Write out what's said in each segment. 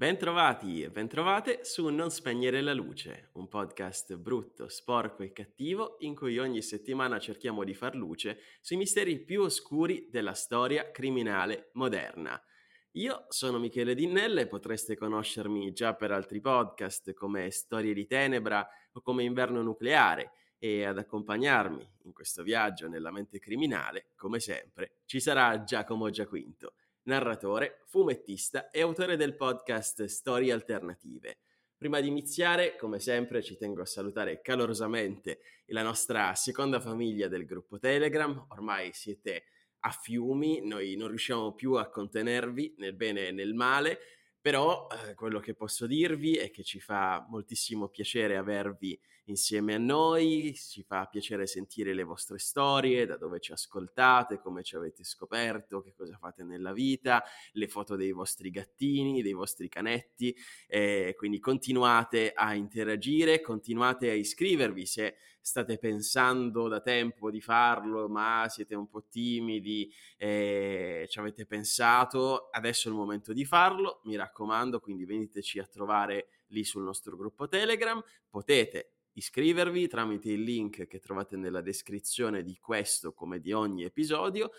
Bentrovati e bentrovate su Non spegnere la luce, un podcast brutto, sporco e cattivo in cui ogni settimana cerchiamo di far luce sui misteri più oscuri della storia criminale moderna. Io sono Michele Dinnella e potreste conoscermi già per altri podcast come Storie di Tenebra o come Inverno Nucleare e ad accompagnarmi in questo viaggio nella mente criminale, come sempre, ci sarà Giacomo Giaquinto, narratore, fumettista e autore del podcast Storie Alternative. Prima di iniziare, come sempre, ci tengo a salutare calorosamente la nostra seconda famiglia del gruppo Telegram. Ormai siete a fiumi, noi non riusciamo più a contenervi nel bene e nel male, però eh, quello che posso dirvi è che ci fa moltissimo piacere avervi insieme a noi, ci fa piacere sentire le vostre storie, da dove ci ascoltate, come ci avete scoperto, che cosa fate nella vita, le foto dei vostri gattini, dei vostri canetti, eh, quindi continuate a interagire, continuate a iscrivervi se state pensando da tempo di farlo, ma siete un po' timidi, eh, ci avete pensato, adesso è il momento di farlo, mi raccomando, quindi veniteci a trovare lì sul nostro gruppo Telegram, potete iscrivervi tramite il link che trovate nella descrizione di questo come di ogni episodio,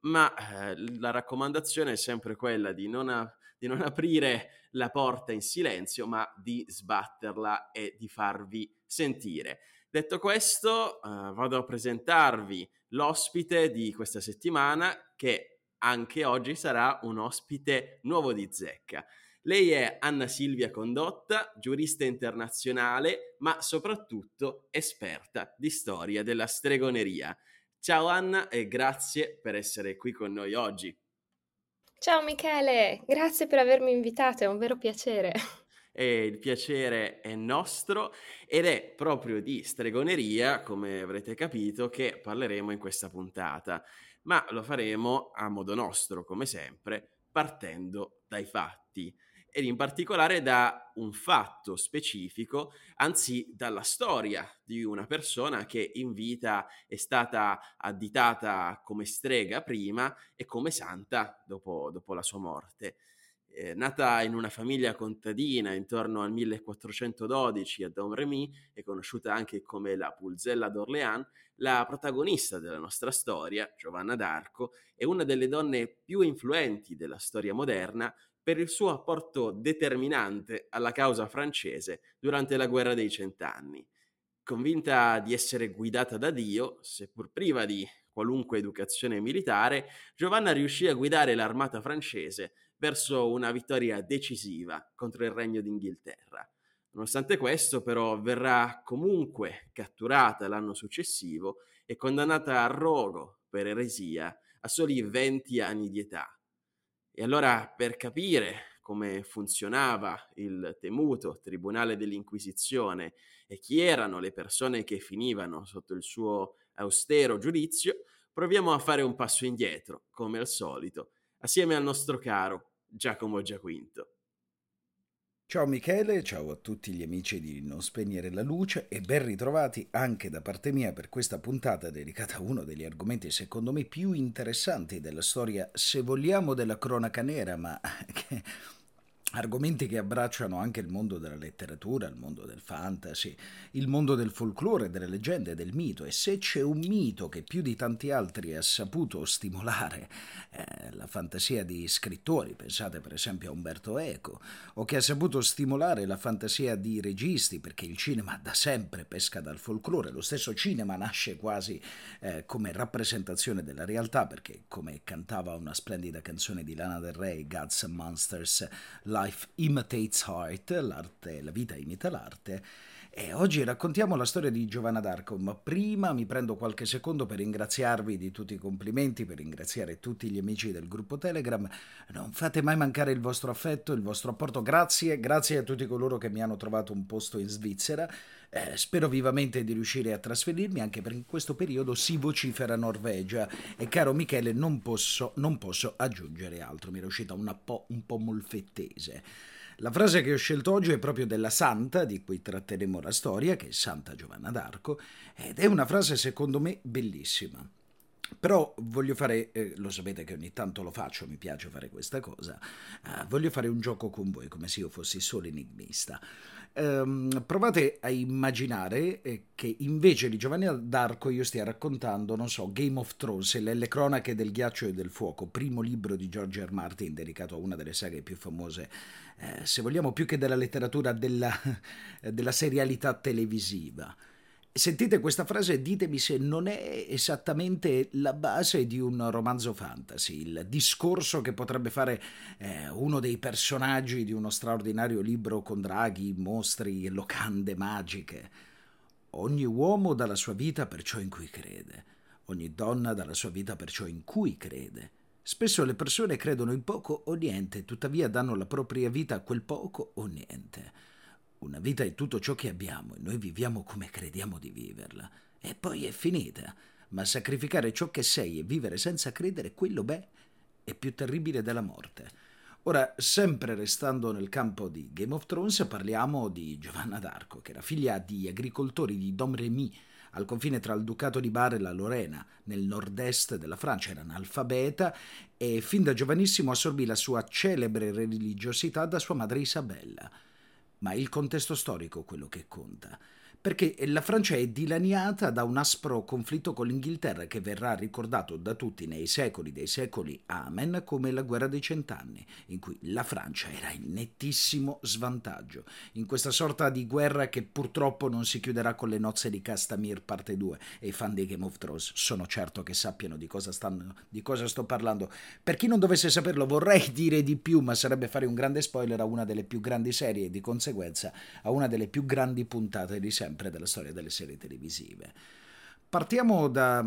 ma eh, la raccomandazione è sempre quella di non, a, di non aprire la porta in silenzio, ma di sbatterla e di farvi sentire. Detto questo, eh, vado a presentarvi l'ospite di questa settimana che anche oggi sarà un ospite nuovo di Zecca. Lei è Anna Silvia Condotta, giurista internazionale, ma soprattutto esperta di storia della stregoneria. Ciao Anna e grazie per essere qui con noi oggi. Ciao Michele, grazie per avermi invitato, è un vero piacere. E il piacere è nostro ed è proprio di stregoneria, come avrete capito, che parleremo in questa puntata, ma lo faremo a modo nostro, come sempre, partendo dai fatti ed in particolare da un fatto specifico, anzi dalla storia di una persona che in vita è stata additata come strega prima e come santa dopo, dopo la sua morte. Eh, nata in una famiglia contadina intorno al 1412 a Domremy e conosciuta anche come la Pulzella d'Orléans, la protagonista della nostra storia, Giovanna d'Arco, è una delle donne più influenti della storia moderna per il suo apporto determinante alla causa francese durante la guerra dei cent'anni. Convinta di essere guidata da Dio, seppur priva di qualunque educazione militare, Giovanna riuscì a guidare l'armata francese verso una vittoria decisiva contro il regno d'Inghilterra. Nonostante questo, però, verrà comunque catturata l'anno successivo e condannata a rogo per eresia a soli 20 anni di età. E allora per capire come funzionava il temuto Tribunale dell'Inquisizione e chi erano le persone che finivano sotto il suo austero giudizio, proviamo a fare un passo indietro, come al solito, assieme al nostro caro Giacomo Giaquinto. Ciao Michele, ciao a tutti gli amici di Non Spegnere la Luce e ben ritrovati anche da parte mia per questa puntata dedicata a uno degli argomenti secondo me più interessanti della storia, se vogliamo, della cronaca nera, ma che Argomenti che abbracciano anche il mondo della letteratura, il mondo del fantasy, il mondo del folklore, delle leggende, del mito. E se c'è un mito che più di tanti altri ha saputo stimolare eh, la fantasia di scrittori, pensate per esempio a Umberto Eco, o che ha saputo stimolare la fantasia di registi, perché il cinema da sempre pesca dal folklore, lo stesso cinema nasce quasi eh, come rappresentazione della realtà, perché come cantava una splendida canzone di Lana Del Rey, Gods and Monsters, la Life imitates art, l'arte, la vita imita l'arte. E oggi raccontiamo la storia di Giovanna d'Arco, ma prima mi prendo qualche secondo per ringraziarvi di tutti i complimenti, per ringraziare tutti gli amici del gruppo Telegram. Non fate mai mancare il vostro affetto, il vostro apporto. Grazie, grazie a tutti coloro che mi hanno trovato un posto in Svizzera. Eh, spero vivamente di riuscire a trasferirmi anche perché in questo periodo si vocifera Norvegia e caro Michele non posso, non posso aggiungere altro, mi era uscita una po', un po' molfettese. La frase che ho scelto oggi è proprio della santa di cui tratteremo la storia, che è Santa Giovanna d'Arco, ed è una frase secondo me bellissima. Però voglio fare, eh, lo sapete che ogni tanto lo faccio, mi piace fare questa cosa, eh, voglio fare un gioco con voi come se io fossi solo enigmista. Um, provate a immaginare eh, che invece di Giovanni d'Arco io stia raccontando, non so, Game of Thrones, le, le, cronache del ghiaccio e del fuoco, primo libro di George R. Martin dedicato a una delle saghe più famose, eh, se vogliamo più che della letteratura, della, della serialità televisiva. Sentite questa frase e ditemi se non è esattamente la base di un romanzo fantasy, il discorso che potrebbe fare eh, uno dei personaggi di uno straordinario libro con draghi, mostri, locande magiche. Ogni uomo dà la sua vita per ciò in cui crede, ogni donna dà la sua vita per ciò in cui crede. Spesso le persone credono in poco o niente, tuttavia danno la propria vita a quel poco o niente. Una vita è tutto ciò che abbiamo e noi viviamo come crediamo di viverla. E poi è finita. Ma sacrificare ciò che sei e vivere senza credere, quello, beh, è più terribile della morte. Ora, sempre restando nel campo di Game of Thrones, parliamo di Giovanna d'Arco, che era figlia di agricoltori di Domremy, al confine tra il Ducato di Bar e la Lorena, nel nord-est della Francia. Era analfabeta e fin da giovanissimo assorbì la sua celebre religiosità da sua madre Isabella ma è il contesto storico quello che conta perché la Francia è dilaniata da un aspro conflitto con l'Inghilterra che verrà ricordato da tutti nei secoli dei secoli amen come la guerra dei cent'anni, in cui la Francia era in nettissimo svantaggio, in questa sorta di guerra che purtroppo non si chiuderà con le nozze di Castamir parte 2 e i fan di Game of Thrones sono certo che sappiano di cosa, stanno, di cosa sto parlando. Per chi non dovesse saperlo vorrei dire di più, ma sarebbe fare un grande spoiler a una delle più grandi serie e di conseguenza a una delle più grandi puntate di sempre sempre della storia delle serie televisive. Partiamo da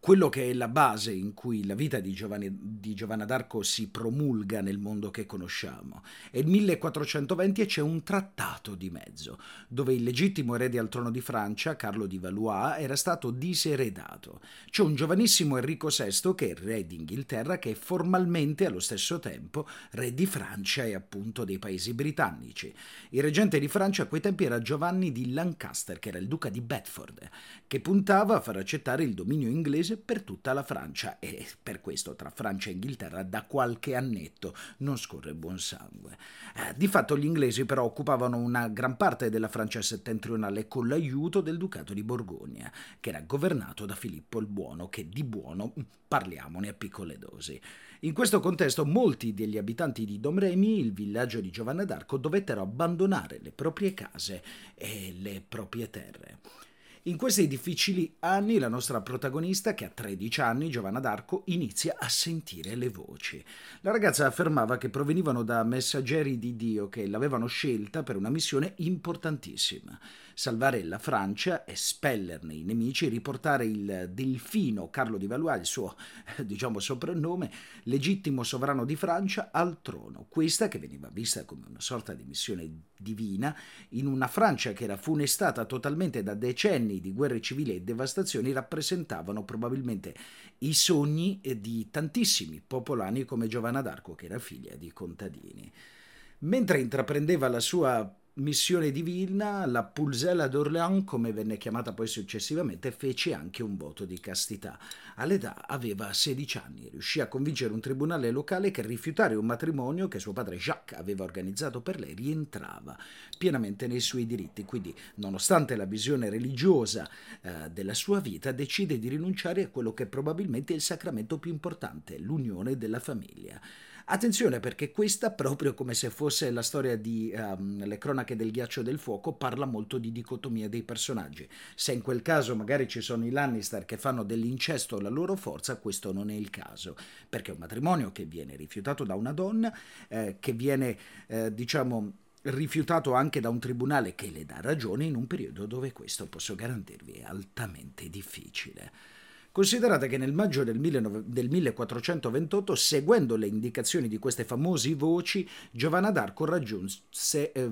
quello che è la base in cui la vita di, Giovanni, di, Giovanna d'Arco si promulga nel mondo che conosciamo. È il 1420 e c'è un trattato di mezzo, dove il legittimo erede al trono di Francia, Carlo di Valois, era stato diseredato. C'è un giovanissimo Enrico VI, che è re d'Inghilterra, che è formalmente allo stesso tempo re di Francia e appunto dei paesi britannici. Il reggente di Francia a quei tempi era Giovanni di Lancaster, che era il duca di Bedford, che puntava a far accettare il dominio inglese inglese per tutta la Francia e per questo tra Francia e Inghilterra da qualche annetto non scorre buon sangue. Eh, di fatto gli inglesi però occupavano una gran parte della Francia settentrionale con l'aiuto del Ducato di Borgogna, che era governato da Filippo il Buono, che di buono mm, parliamone a piccole dosi. In questo contesto molti degli abitanti di Domremy, il villaggio di Giovanna d'Arco, dovettero abbandonare le proprie case e le proprie terre. In questi difficili anni la nostra protagonista, che ha 13 anni, Giovanna d'Arco, inizia a sentire le voci. La ragazza affermava che provenivano da messaggeri di Dio che l'avevano scelta per una missione importantissima salvare la Francia, espellerne i nemici, riportare il delfino Carlo di Valois, il suo diciamo soprannome, legittimo sovrano di Francia, al trono. Questa che veniva vista come una sorta di missione divina in una Francia che era funestata totalmente da decenni di guerre civili e devastazioni, rappresentavano probabilmente i sogni di tantissimi popolani come Giovanna d'Arco, che era figlia di contadini. Mentre intraprendeva la sua missione divina, la Pulzella d'Orléans, come venne chiamata poi successivamente, fece anche un voto di castità. All'età aveva 16 anni e riuscì a convincere un tribunale locale che rifiutare un matrimonio che suo padre Jacques aveva organizzato per lei rientrava pienamente nei suoi diritti. Quindi, nonostante la visione religiosa eh, della sua vita, decide di rinunciare a quello che probabilmente è il sacramento più importante, l'unione della famiglia. Attenzione perché questa, proprio come se fosse la storia di um, Le cronache del ghiaccio del fuoco, parla molto di dicotomia dei personaggi. Se in quel caso magari ci sono i Lannister che fanno dell'incesto la loro forza, questo non è il caso, perché è un matrimonio che viene rifiutato da una donna, eh, che viene, eh, diciamo, rifiutato anche da un tribunale che le dà ragione in un periodo dove questo, posso garantirvi, è altamente difficile. Considerate che nel maggio del, 19, del 1428, seguendo le indicazioni di queste famose voci, Giovanna d'Arco raggiunse eh,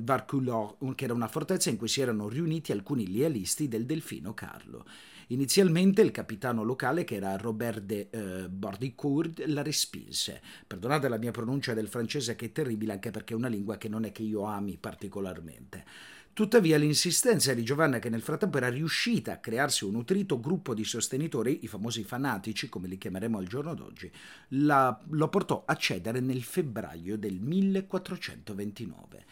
che era una fortezza in cui si erano riuniti alcuni lealisti del delfino Carlo. Inizialmente il capitano locale, che era Robert de eh, Bordicourt, la respinse. Perdonate la mia pronuncia del francese che è terribile anche perché è una lingua che non è che io ami particolarmente. Tuttavia l'insistenza di Giovanna, che nel frattempo era riuscita a crearsi un nutrito gruppo di sostenitori, i famosi fanatici, come li chiameremo al giorno d'oggi, la, lo portò a cedere nel febbraio del 1429.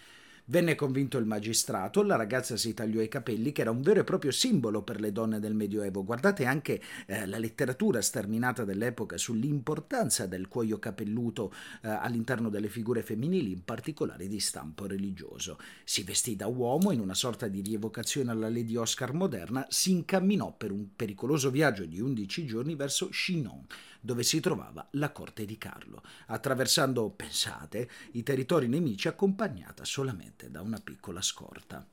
Venne convinto il magistrato, la ragazza si tagliò i capelli, che era un vero e proprio simbolo per le donne del Medioevo. Guardate anche eh, la letteratura sterminata dell'epoca sull'importanza del cuoio capelluto eh, all'interno delle figure femminili, in particolare di stampo religioso. Si vestì da uomo in una sorta di rievocazione alla Lady Oscar moderna, si incamminò per un pericoloso viaggio di 11 giorni verso Chinon dove si trovava la corte di Carlo, attraversando, pensate, i territori nemici accompagnata solamente da una piccola scorta.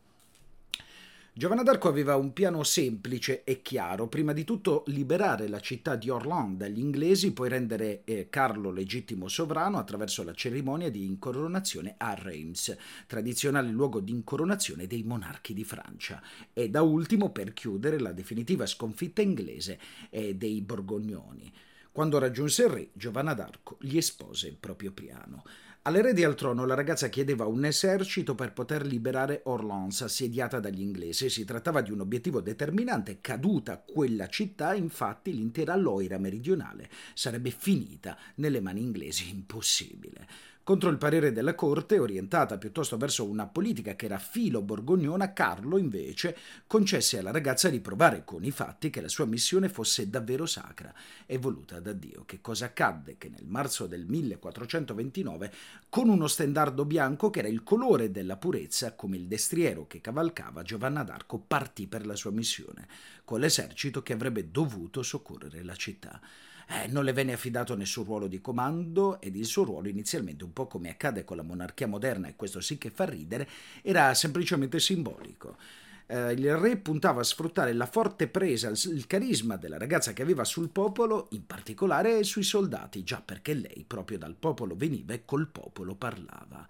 Giovanna d'Arco aveva un piano semplice e chiaro, prima di tutto liberare la città di Orléans dagli inglesi, poi rendere eh, Carlo legittimo sovrano attraverso la cerimonia di incoronazione a Reims, tradizionale luogo di incoronazione dei monarchi di Francia, e da ultimo per chiudere la definitiva sconfitta inglese eh, dei borgognoni. Quando raggiunse il re, Giovanna d'Arco gli espose il proprio piano. All'erede al trono la ragazza chiedeva un esercito per poter liberare Orleans, assediata dagli inglesi. Si trattava di un obiettivo determinante. Caduta quella città, infatti, l'intera Loira meridionale sarebbe finita nelle mani inglesi. Impossibile. Contro il parere della corte, orientata piuttosto verso una politica che era filo borgognona, Carlo invece concesse alla ragazza di provare con i fatti che la sua missione fosse davvero sacra e voluta da Dio. Che cosa accadde? Che nel marzo del 1429, con uno stendardo bianco che era il colore della purezza, come il destriero che cavalcava, Giovanna d'Arco partì per la sua missione, con l'esercito che avrebbe dovuto soccorrere la città. Eh, non le venne affidato nessun ruolo di comando ed il suo ruolo inizialmente, un po' come accade con la monarchia moderna, e questo sì che fa ridere, era semplicemente simbolico. Eh, il re puntava a sfruttare la forte presa, il carisma della ragazza che aveva sul popolo, in particolare sui soldati, già perché lei proprio dal popolo veniva e col popolo parlava.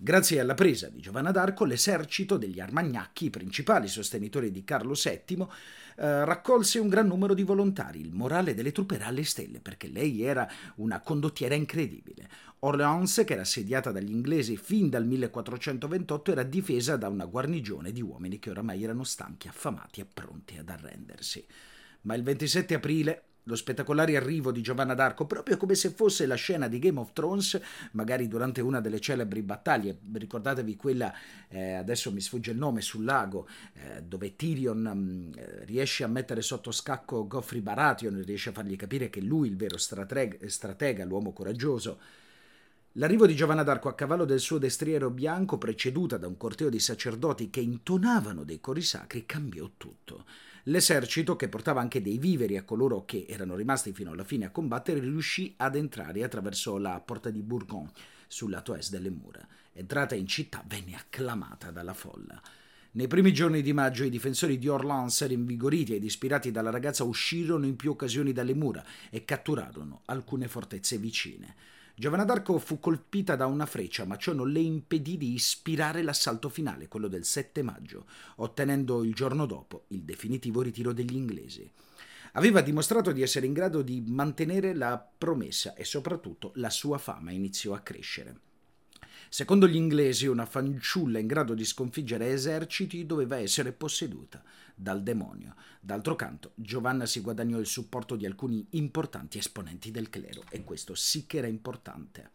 Grazie alla presa di Giovanna d'Arco, l'esercito degli Armagnacchi, i principali sostenitori di Carlo VII, eh, raccolse un gran numero di volontari. Il morale delle truppe era alle stelle, perché lei era una condottiera incredibile. Orleans, che era assediata dagli inglesi fin dal 1428, era difesa da una guarnigione di uomini che oramai erano stanchi, affamati e pronti ad arrendersi. Ma il 27 aprile lo spettacolare arrivo di Giovanna d'Arco, proprio come se fosse la scena di Game of Thrones, magari durante una delle celebri battaglie. Ricordatevi quella, eh, adesso mi sfugge il nome, sul lago, eh, dove Tyrion mh, mm, riesce a mettere sotto scacco Goffrey Baratheon, riesce a fargli capire che lui, il vero stratega, stratega l'uomo coraggioso, L'arrivo di Giovanna d'Arco a cavallo del suo destriero bianco, preceduta da un corteo di sacerdoti che intonavano dei cori sacri, cambiò tutto. L'esercito, che portava anche dei viveri a coloro che erano rimasti fino alla fine a combattere, riuscì ad entrare attraverso la porta di Bourgogne, sul lato est delle mura. Entrata in città, venne acclamata dalla folla. Nei primi giorni di maggio i difensori di Orlans, rinvigoriti ed ispirati dalla ragazza, uscirono in più occasioni dalle mura e catturarono alcune fortezze vicine. Giovanna d'Arco fu colpita da una freccia, ma ciò non le impedì di ispirare l'assalto finale, quello del 7 maggio, ottenendo il giorno dopo il definitivo ritiro degli inglesi. Aveva dimostrato di essere in grado di mantenere la promessa e soprattutto la sua fama iniziò a crescere. Secondo gli inglesi, una fanciulla in grado di sconfiggere eserciti doveva essere posseduta dal demonio. D'altro canto, Giovanna si guadagnò il supporto di alcuni importanti esponenti del clero e questo sì che era importante.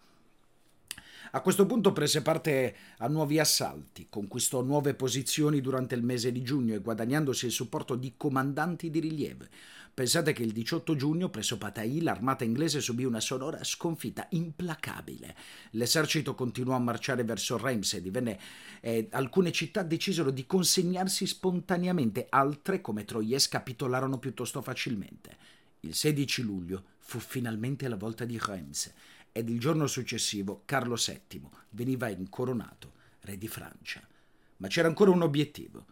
A questo punto prese parte a nuovi assalti, conquistò nuove posizioni durante il mese di giugno e guadagnandosi il supporto di comandanti di rilievo. Pensate che il 18 giugno presso Patai l'armata inglese subì una sonora sconfitta implacabile. L'esercito continuò a marciare verso Reims e divenne, eh, alcune città decisero di consegnarsi spontaneamente, altre come Troyes capitolarono piuttosto facilmente. Il 16 luglio fu finalmente la volta di Reims ed il giorno successivo Carlo VII veniva incoronato re di Francia. Ma c'era ancora un obiettivo.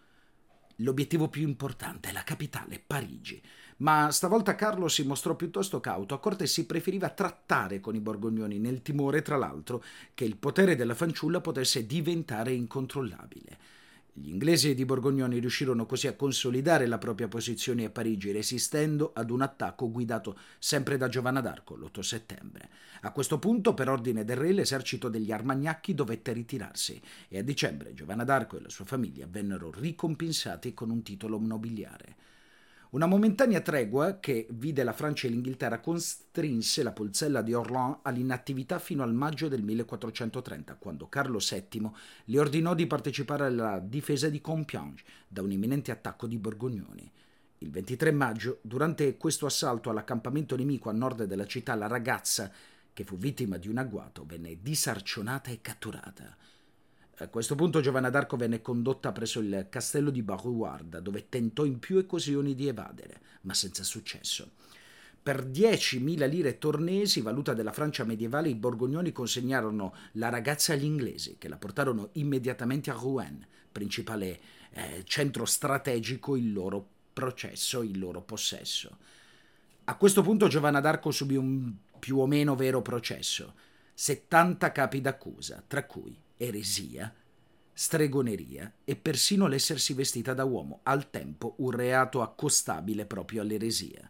L'obiettivo più importante, la capitale, Parigi. Ma stavolta Carlo si mostrò piuttosto cauto, a corte si preferiva trattare con i borgognoni, nel timore, tra l'altro, che il potere della fanciulla potesse diventare incontrollabile. Gli inglesi di Borgognoni riuscirono così a consolidare la propria posizione a Parigi, resistendo ad un attacco guidato sempre da Giovanna d'Arco l'8 settembre. A questo punto, per ordine del re, l'esercito degli Armagnacchi dovette ritirarsi e a dicembre Giovanna d'Arco e la sua famiglia vennero ricompensati con un titolo nobiliare. Una momentanea tregua che vide la Francia e l'Inghilterra costrinse la polzella di Orléans all'inattività fino al maggio del 1430, quando Carlo VII le ordinò di partecipare alla difesa di Compiègne da un imminente attacco di Borgognoni. Il 23 maggio, durante questo assalto all'accampamento nemico a nord della città, la ragazza, che fu vittima di un agguato, venne disarcionata e catturata. A questo punto Giovanna d'Arco venne condotta presso il castello di Barouarda, dove tentò in più occasioni di evadere, ma senza successo. Per 10.000 lire tornesi, valuta della Francia medievale, i borgognoni consegnarono la ragazza agli inglesi, che la portarono immediatamente a Rouen, principale eh, centro strategico, il loro processo, il loro possesso. A questo punto Giovanna d'Arco subì un più o meno vero processo. 70 capi d'accusa, tra cui eresia, stregoneria e persino l'essersi vestita da uomo, al tempo un reato accostabile proprio all'eresia.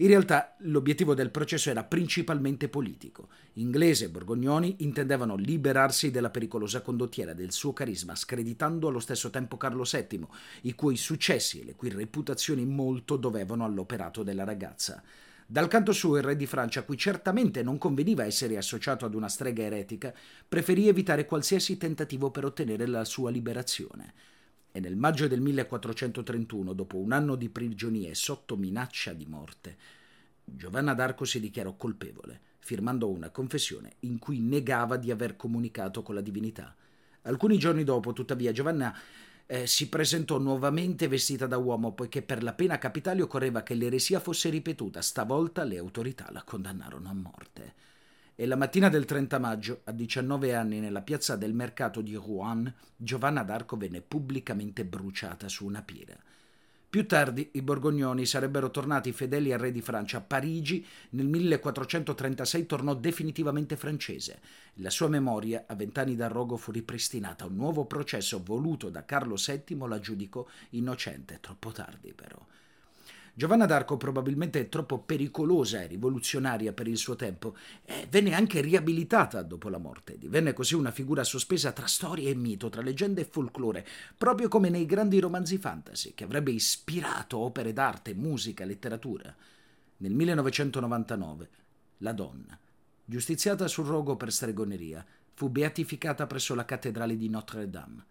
In realtà l'obiettivo del processo era principalmente politico. Inglese e Borgognoni intendevano liberarsi della pericolosa condottiera del suo carisma, screditando allo stesso tempo Carlo VII, i cui successi e le cui reputazioni molto dovevano all'operato della ragazza. Dal canto suo il re di Francia, a cui certamente non conveniva essere associato ad una strega eretica, preferì evitare qualsiasi tentativo per ottenere la sua liberazione. E nel maggio del 1431, dopo un anno di prigionia sotto minaccia di morte, Giovanna d'Arco si dichiarò colpevole, firmando una confessione in cui negava di aver comunicato con la divinità. Alcuni giorni dopo, tuttavia, Giovanna eh, si presentò nuovamente vestita da uomo, poiché per la pena capitale occorreva che l'eresia fosse ripetuta. Stavolta le autorità la condannarono a morte. E la mattina del 30 maggio, a 19 anni, nella piazza del mercato di Rouen, Giovanna d'Arco venne pubblicamente bruciata su una pira. Più tardi i borgognoni sarebbero tornati fedeli al re di Francia. Parigi nel 1436 tornò definitivamente francese. La sua memoria, a vent'anni dal rogo, fu ripristinata. Un nuovo processo voluto da Carlo VII la giudicò innocente. Troppo tardi, però. Giovanna d'Arco, probabilmente troppo pericolosa e rivoluzionaria per il suo tempo, venne anche riabilitata dopo la morte. Divenne così una figura sospesa tra storia e mito, tra leggende e folklore, proprio come nei grandi romanzi fantasy, che avrebbe ispirato opere d'arte, musica, letteratura. Nel 1999, la donna, giustiziata sul rogo per stregoneria, fu beatificata presso la cattedrale di Notre-Dame.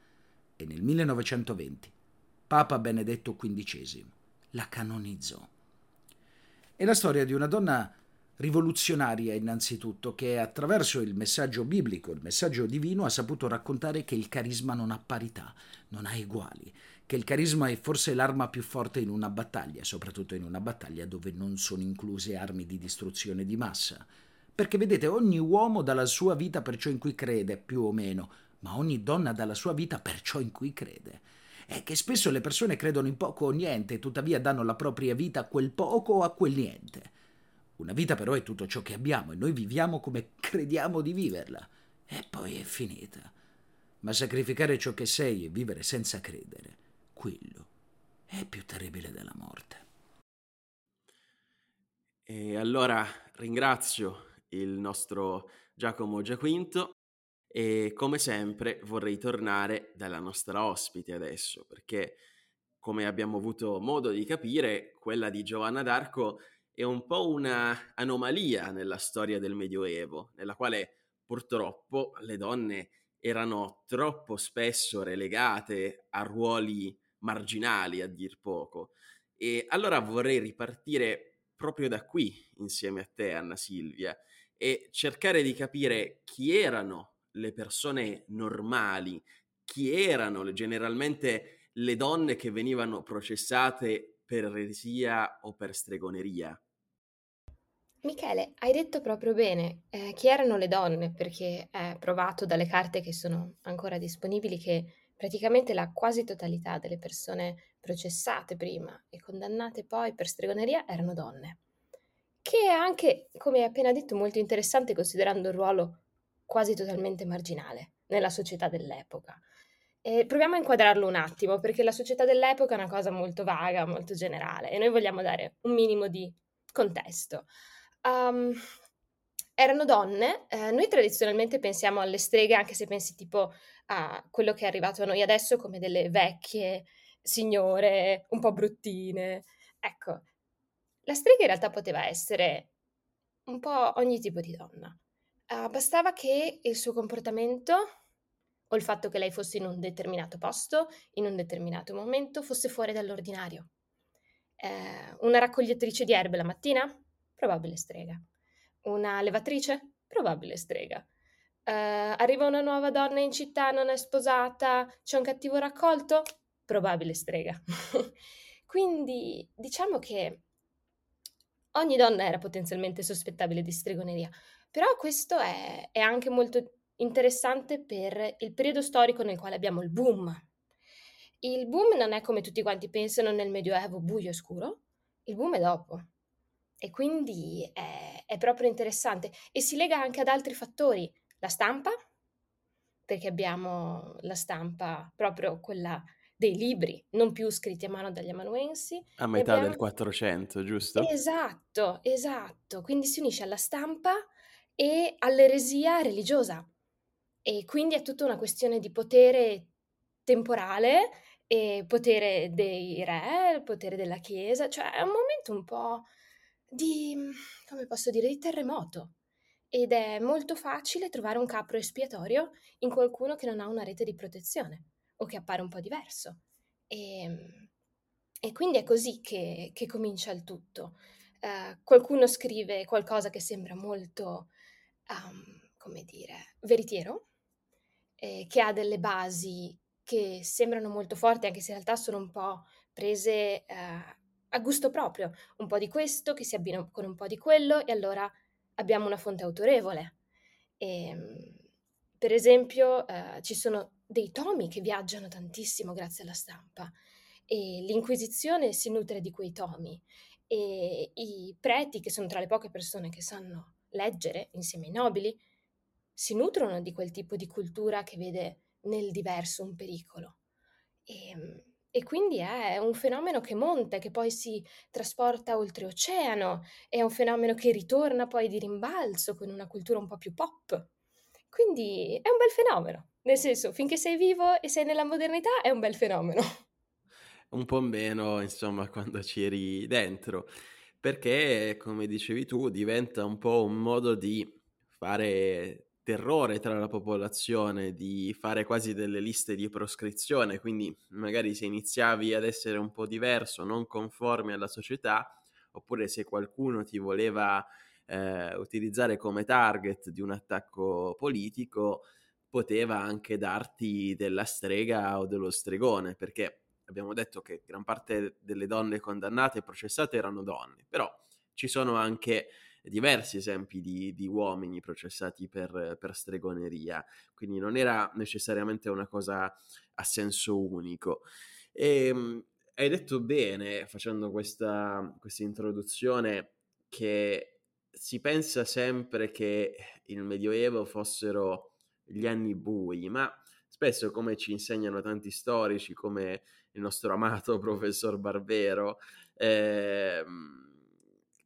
E nel 1920, Papa Benedetto XV la canonizzò. È la storia di una donna rivoluzionaria innanzitutto, che attraverso il messaggio biblico, il messaggio divino, ha saputo raccontare che il carisma non ha parità, non ha uguali, che il carisma è forse l'arma più forte in una battaglia, soprattutto in una battaglia dove non sono incluse armi di distruzione di massa. Perché vedete, ogni uomo dà la sua vita per ciò in cui crede, più o meno, ma ogni donna dà la sua vita per ciò in cui crede è che spesso le persone credono in poco o niente e tuttavia danno la propria vita a quel poco o a quel niente. Una vita però è tutto ciò che abbiamo e noi viviamo come crediamo di viverla. E poi è finita. Ma sacrificare ciò che sei e vivere senza credere, quello è più terribile della morte. E allora ringrazio il nostro Giacomo Giaquinto e come sempre vorrei tornare dalla nostra ospite adesso, perché come abbiamo avuto modo di capire, quella di Giovanna d'Arco è un po' una anomalia nella storia del Medioevo, nella quale purtroppo le donne erano troppo spesso relegate a ruoli marginali, a dir poco. E allora vorrei ripartire proprio da qui, insieme a te, Anna Silvia, e cercare di capire chi erano le persone normali, chi erano generalmente le donne che venivano processate per eresia o per stregoneria. Michele, hai detto proprio bene, eh, chi erano le donne, perché è provato dalle carte che sono ancora disponibili che praticamente la quasi totalità delle persone processate prima e condannate poi per stregoneria erano donne. Che è anche, come hai appena detto, molto interessante considerando il ruolo quasi totalmente marginale nella società dell'epoca. E proviamo a inquadrarlo un attimo, perché la società dell'epoca è una cosa molto vaga, molto generale, e noi vogliamo dare un minimo di contesto. Um, erano donne, eh, noi tradizionalmente pensiamo alle streghe, anche se pensi tipo a quello che è arrivato a noi adesso come delle vecchie signore un po' bruttine. Ecco, la strega in realtà poteva essere un po' ogni tipo di donna. Uh, bastava che il suo comportamento o il fatto che lei fosse in un determinato posto, in un determinato momento, fosse fuori dall'ordinario. Eh, una raccoglitrice di erbe la mattina? Probabile strega. Una levatrice? Probabile strega. Eh, arriva una nuova donna in città, non è sposata, c'è un cattivo raccolto? Probabile strega. Quindi diciamo che ogni donna era potenzialmente sospettabile di stregoneria, però questo è, è anche molto interessante per il periodo storico nel quale abbiamo il boom. Il boom non è come tutti quanti pensano nel Medioevo buio e scuro, il boom è dopo. E quindi è, è proprio interessante e si lega anche ad altri fattori. La stampa, perché abbiamo la stampa proprio quella dei libri, non più scritti a mano dagli amanuensi. A metà abbiamo... del 400, giusto? Esatto, esatto. Quindi si unisce alla stampa e all'eresia religiosa. E quindi è tutta una questione di potere temporale e potere dei re, il potere della Chiesa, cioè è un momento un po' di, come posso dire, di terremoto. Ed è molto facile trovare un capro espiatorio in qualcuno che non ha una rete di protezione o che appare un po' diverso. E, ehm, e quindi è così che, che comincia il tutto. Uh, qualcuno scrive qualcosa che sembra molto, um, come dire, veritiero, eh, che ha delle basi che sembrano molto forti, anche se in realtà sono un po' prese eh, a gusto proprio, un po' di questo che si abbina con un po' di quello e allora abbiamo una fonte autorevole. E, ehm, per esempio eh, ci sono dei tomi che viaggiano tantissimo grazie alla stampa e l'Inquisizione si nutre di quei tomi e i preti, che sono tra le poche persone che sanno leggere insieme ai nobili, si nutrono di quel tipo di cultura che vede nel diverso un pericolo. E, ehm, e quindi è un fenomeno che monta, che poi si trasporta oltreoceano, è un fenomeno che ritorna poi di rimbalzo con una cultura un po' più pop. Quindi è un bel fenomeno, nel senso, finché sei vivo e sei nella modernità è un bel fenomeno. Un po' meno, insomma, quando ci eri dentro, perché, come dicevi tu, diventa un po' un modo di fare terrore tra la popolazione di fare quasi delle liste di proscrizione, quindi magari se iniziavi ad essere un po' diverso, non conforme alla società, oppure se qualcuno ti voleva eh, utilizzare come target di un attacco politico, poteva anche darti della strega o dello stregone, perché abbiamo detto che gran parte delle donne condannate e processate erano donne, però ci sono anche diversi esempi di, di uomini processati per, per, stregoneria, quindi non era necessariamente una cosa a senso unico. E, ehm, hai detto bene, facendo questa, questa introduzione, che si pensa sempre che il Medioevo fossero gli anni bui, ma spesso, come ci insegnano tanti storici, come il nostro amato professor Barbero, eh,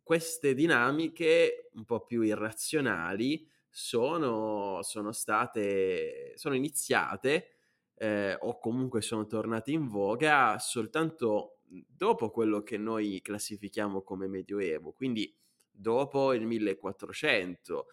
queste dinamiche un po' più irrazionali sono, sono state, sono iniziate eh, o comunque sono tornate in voga soltanto dopo quello che noi classifichiamo come Medioevo, quindi dopo il 1400,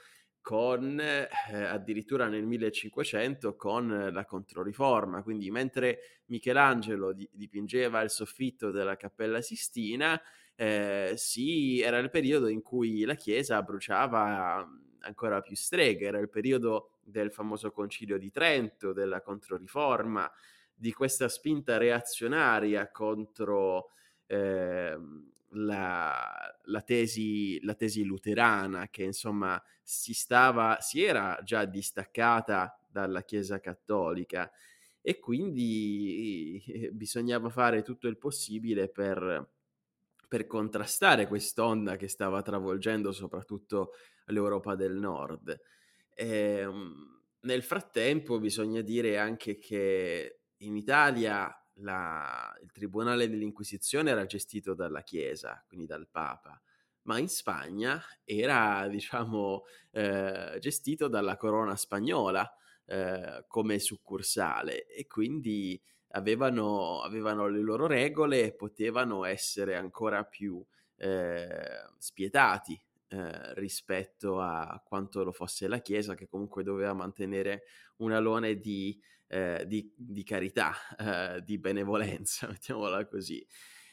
con eh, addirittura nel 1500 con la Controriforma, quindi mentre Michelangelo dipingeva il soffitto della Cappella Sistina, eh, sì, era il periodo in cui la Chiesa bruciava mhmm, ancora più streghe, era il periodo del famoso concilio di Trento, della Controriforma, di questa spinta reazionaria contro eh, la, la, tesi, la, tesi, luterana che insomma si, stava, si era già distaccata dalla Chiesa cattolica e quindi eh, bisognava fare tutto il possibile per per contrastare quest'onda che stava travolgendo soprattutto l'Europa del Nord. E, ehm, nel frattempo bisogna dire anche che in Italia la, il tribunale dell'Inquisizione era gestito dalla Chiesa, quindi dal Papa, ma in Spagna era, diciamo, eh, gestito dalla corona spagnola eh, come succursale e quindi avevano, avevano, le loro regole e potevano essere ancora più eh, spietati eh, rispetto a quanto lo fosse la Chiesa, che comunque doveva mantenere un alone di, eh, di, di carità, eh, di benevolenza, mettiamola così.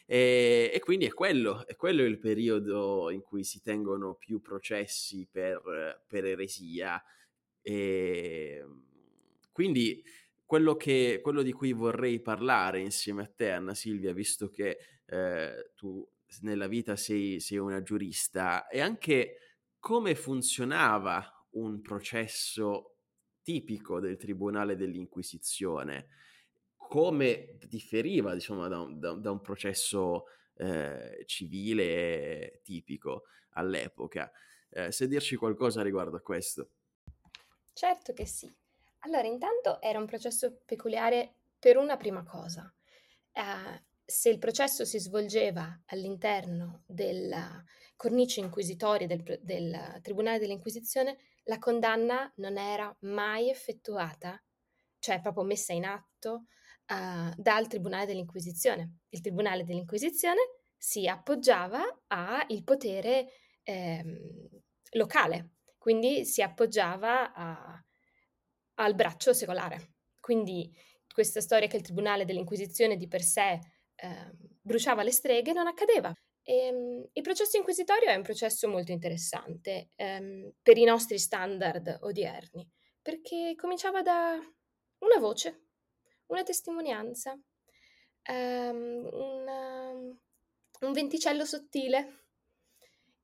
E, e, quindi è quello, è quello il periodo in cui si tengono più processi per, per eresia. E quindi quello, che, quello di cui vorrei parlare insieme a te, Anna Silvia, visto che eh, tu nella vita sei, sei una giurista, è anche come funzionava un processo tipico del Tribunale dell'Inquisizione come differiva diciamo, da, un, da, da un processo eh, civile tipico all'epoca. Eh, se dirci qualcosa riguardo a questo. Certo che sì. Allora, intanto era un processo peculiare per una prima cosa. Eh, se il processo si svolgeva all'interno della cornice inquisitoria del, del Tribunale dell'Inquisizione, la condanna non era mai effettuata, cioè proprio messa in atto uh, dal Tribunale dell'Inquisizione. Il Tribunale dell'Inquisizione si appoggiava al potere ehm, locale, quindi si appoggiava a, al braccio secolare. Quindi questa storia che il Tribunale dell'Inquisizione di per sé eh, bruciava le streghe non accadeva. Ehm, il processo inquisitorio è un processo molto interessante ehm, per i nostri standard odierni, perché cominciava da una voce, una testimonianza, um, una, un venticello sottile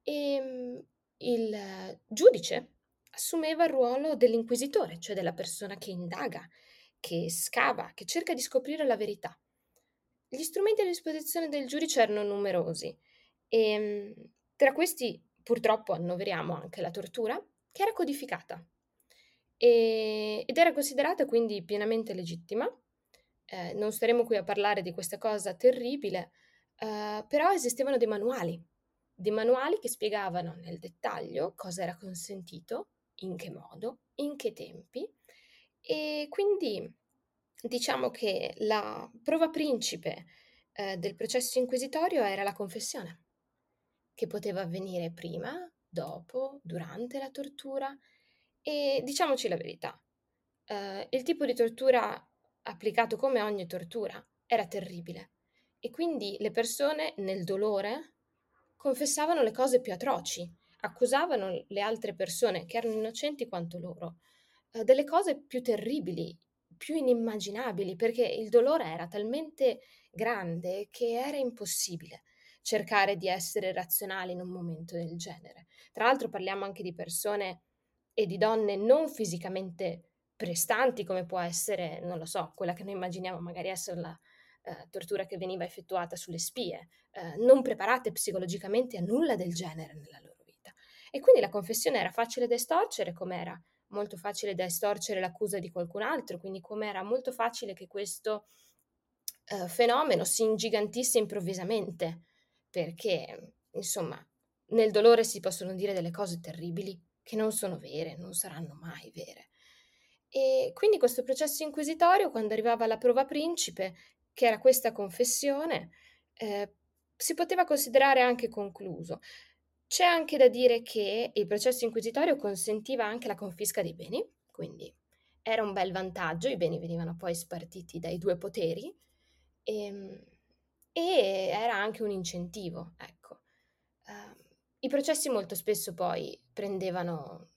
e um, il giudice assumeva il ruolo dell'inquisitore, cioè della persona che indaga, che scava, che cerca di scoprire la verità. Gli strumenti a disposizione del giudice erano numerosi e um, tra questi purtroppo annoveriamo anche la tortura, che era codificata. E, ed era considerata quindi pienamente legittima. Eh, non staremo qui a parlare di questa cosa terribile, eh, però esistevano dei manuali, dei manuali che spiegavano nel dettaglio cosa era consentito, in che modo, in che tempi. E quindi diciamo che la prova principe eh, del processo inquisitorio era la confessione, che poteva avvenire prima, dopo, durante la tortura e diciamoci la verità, eh, il tipo di tortura applicato come ogni tortura, era terribile. E quindi le persone nel dolore confessavano le cose più atroci, accusavano le altre persone che erano innocenti quanto loro eh, delle cose più terribili, più inimmaginabili, perché il dolore era talmente grande che era impossibile cercare di essere razionali in un momento del genere. Tra l'altro parliamo anche di persone e di donne non fisicamente prestanti come può essere, non lo so, quella che noi immaginiamo magari essere la eh, tortura che veniva effettuata sulle spie, eh, non preparate psicologicamente a nulla del genere nella loro vita. E quindi la confessione era facile da estorcere, come era molto facile da estorcere l'accusa di qualcun altro, quindi come era molto facile che questo eh, fenomeno si ingigantisse improvvisamente, perché insomma nel dolore si possono dire delle cose terribili che non sono vere, non saranno mai vere. E quindi questo processo inquisitorio, quando arrivava la prova principe, che era questa confessione, eh, si poteva considerare anche concluso. C'è anche da dire che il processo inquisitorio consentiva anche la confisca dei beni, quindi era un bel vantaggio, i beni venivano poi spartiti dai due poteri e, ehm, e era anche un incentivo, ecco. Uh, I processi molto spesso poi prendevano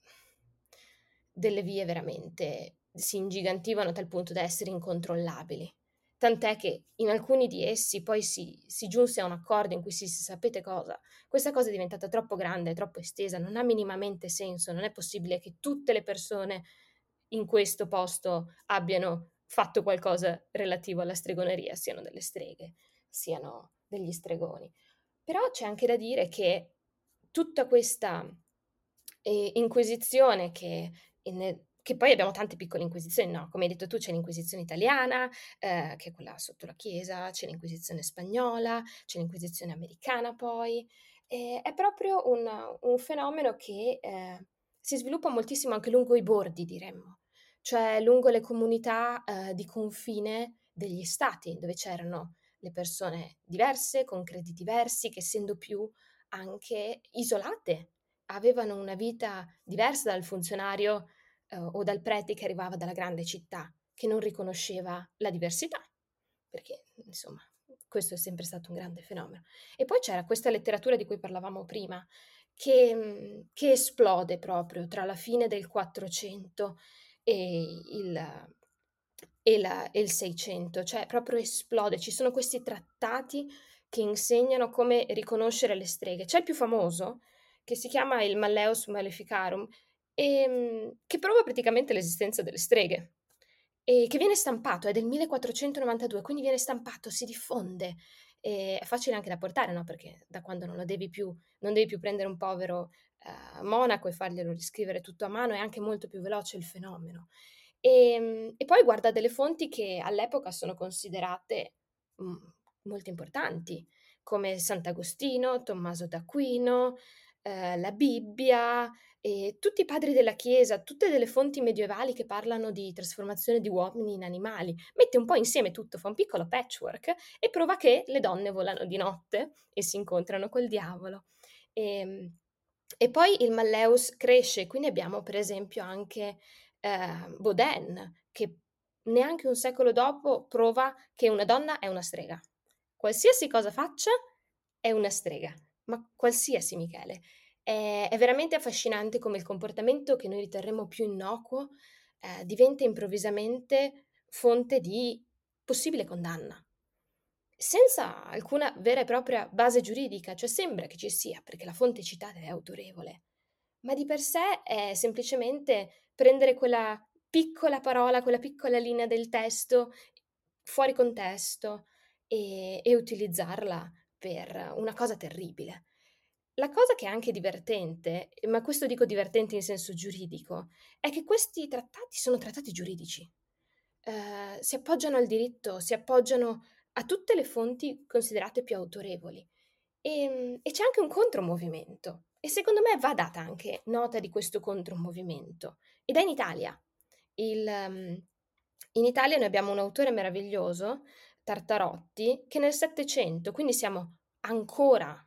delle vie veramente si ingigantivano a tal punto da essere incontrollabili. Tant'è che in alcuni di essi poi si, si giunse a un accordo in cui si, sapete cosa, questa cosa è diventata troppo grande, troppo estesa, non ha minimamente senso, non è possibile che tutte le persone in questo posto abbiano fatto qualcosa relativo alla stregoneria, siano delle streghe, siano degli stregoni. Però c'è anche da dire che tutta questa eh, inquisizione che che poi abbiamo tante piccole inquisizioni, no? Come hai detto tu, c'è l'inquisizione italiana, eh, che è quella sotto la Chiesa, c'è l'inquisizione spagnola, c'è l'inquisizione americana poi. E è proprio un, un fenomeno che eh, si sviluppa moltissimo anche lungo i bordi, diremmo, cioè lungo le comunità eh, di confine degli stati, dove c'erano le persone diverse, con crediti diversi, che essendo più anche isolate, avevano una vita diversa dal funzionario eh, o dal prete che arrivava dalla grande città, che non riconosceva la diversità, perché insomma questo è sempre stato un grande fenomeno. E poi c'era questa letteratura di cui parlavamo prima, che, che esplode proprio tra la fine del 400 e il, e, la, e il 600, cioè proprio esplode. Ci sono questi trattati che insegnano come riconoscere le streghe. C'è il più famoso, che si chiama il Malleus Maleficarum, e, ehm, che prova praticamente l'esistenza delle streghe e che viene stampato, è del 1492, quindi viene stampato, si diffonde. E è facile anche da portare, no? Perché da quando non lo devi più, non devi più prendere un povero uh, monaco e farglielo riscrivere tutto a mano, è anche molto più veloce il fenomeno. E, ehm, e poi guarda delle fonti che all'epoca sono considerate mh, mm, molto importanti, come Sant'Agostino, Tommaso d'Aquino, eh, la Bibbia, e tutti i padri della Chiesa, tutte delle fonti medievali che parlano di trasformazione di uomini in animali. Mette un po' insieme tutto, fa un piccolo patchwork e prova che le donne volano di notte e si incontrano col diavolo. E, ehm, e poi il Malleus cresce, quindi abbiamo per esempio anche eh, Baudin, che neanche un secolo dopo prova che una donna è una strega. Qualsiasi cosa faccia è una strega, ma qualsiasi Michele. È, è veramente affascinante come il comportamento che noi riterremo più innocuo eh, diventa improvvisamente fonte di possibile condanna, senza alcuna vera e propria base giuridica, cioè sembra che ci sia, perché la fonte citata è autorevole, ma di per sé è semplicemente prendere quella piccola parola, quella piccola linea del testo fuori contesto e, e utilizzarla per una cosa terribile. La cosa che è anche divertente, ma questo dico divertente in senso giuridico, è che questi trattati sono trattati giuridici. Eh, si appoggiano al diritto, si appoggiano a tutte le fonti considerate più autorevoli. E, ehm, e c'è anche un contromovimento. E secondo me va data anche nota di questo contromovimento. Ed è in Italia. Il, um, in Italia noi abbiamo un autore meraviglioso, Tartarotti, che nel Settecento, quindi siamo ancora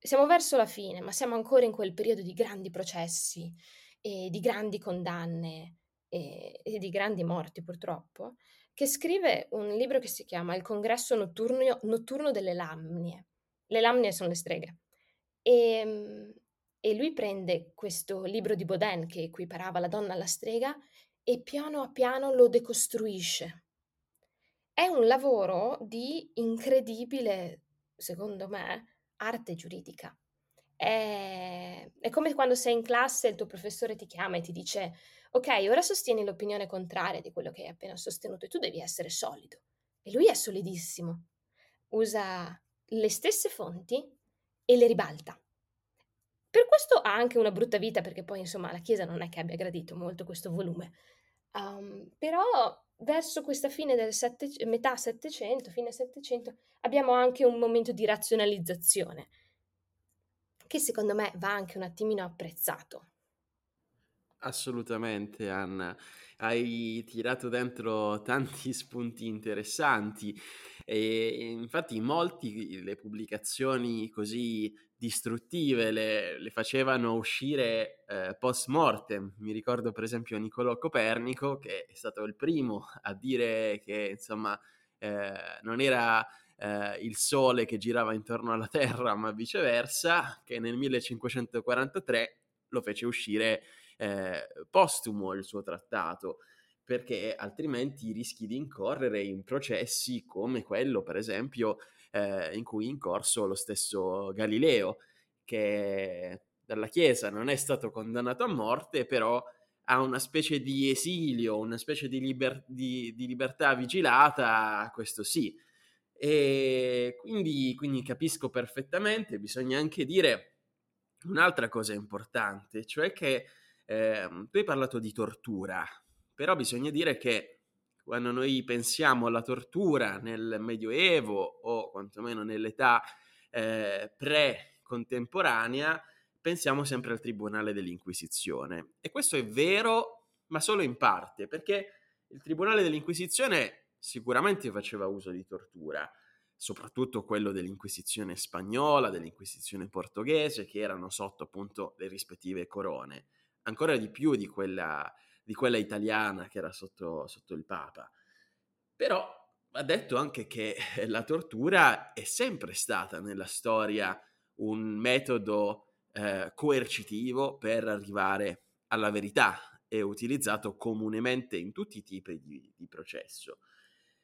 siamo verso la fine, ma siamo ancora in quel periodo di grandi processi e di grandi condanne e, e di grandi morti purtroppo, che scrive un libro che si chiama Il congresso notturno, notturno delle lamnie. Le lamnie sono le streghe. E, ehm, e lui prende questo libro di Baudin che equiparava la donna alla strega e piano a piano lo decostruisce. È un lavoro di incredibile, secondo me, arte giuridica. È, è come quando sei in classe e il tuo professore ti chiama e ti dice ok, ora sostieni l'opinione contraria di quello che hai appena sostenuto e tu devi essere solido. E lui è solidissimo. Usa le stesse fonti e le ribalta. Per questo ha anche una brutta vita, perché poi insomma la Chiesa non è che abbia gradito molto questo volume. Um, però verso questa fine del sette, metà Settecento, fine Settecento, abbiamo anche un momento di razionalizzazione, che secondo me va anche un attimino apprezzato. Assolutamente, Anna. Hai tirato dentro tanti spunti interessanti e infatti molti le pubblicazioni così distruttive le, le facevano uscire eh, post mortem. Mi ricordo per esempio Niccolò Copernico che è stato il primo a dire che insomma eh, non era eh, il Sole che girava intorno alla Terra ma viceversa, che nel 1543 lo fece uscire eh, postumo il suo trattato perché altrimenti rischi di incorrere in processi come quello, per esempio, eh, in cui è incorso lo stesso Galileo, che dalla Chiesa non è stato condannato a morte, però ha una specie di esilio, una specie di, liber- di, di libertà vigilata, questo sì. E quindi, quindi capisco perfettamente, bisogna anche dire un'altra cosa importante, cioè che Eh, tu hai parlato di tortura, però bisogna dire che quando noi pensiamo alla tortura nel Medioevo o quantomeno nell'età eh, pre-contemporanea, pensiamo sempre al Tribunale dell'Inquisizione. E questo è vero, ma solo in parte, perché il Tribunale dell'Inquisizione sicuramente faceva uso di tortura, soprattutto quello dell'Inquisizione spagnola, dell'Inquisizione portoghese, che erano sotto appunto le rispettive corone, ancora di più di quella, di quella italiana che era sotto, sotto il Papa. Però va detto anche che la tortura è sempre stata nella storia un metodo eh, coercitivo per arrivare alla verità è utilizzato comunemente in tutti i tipi di, di processo.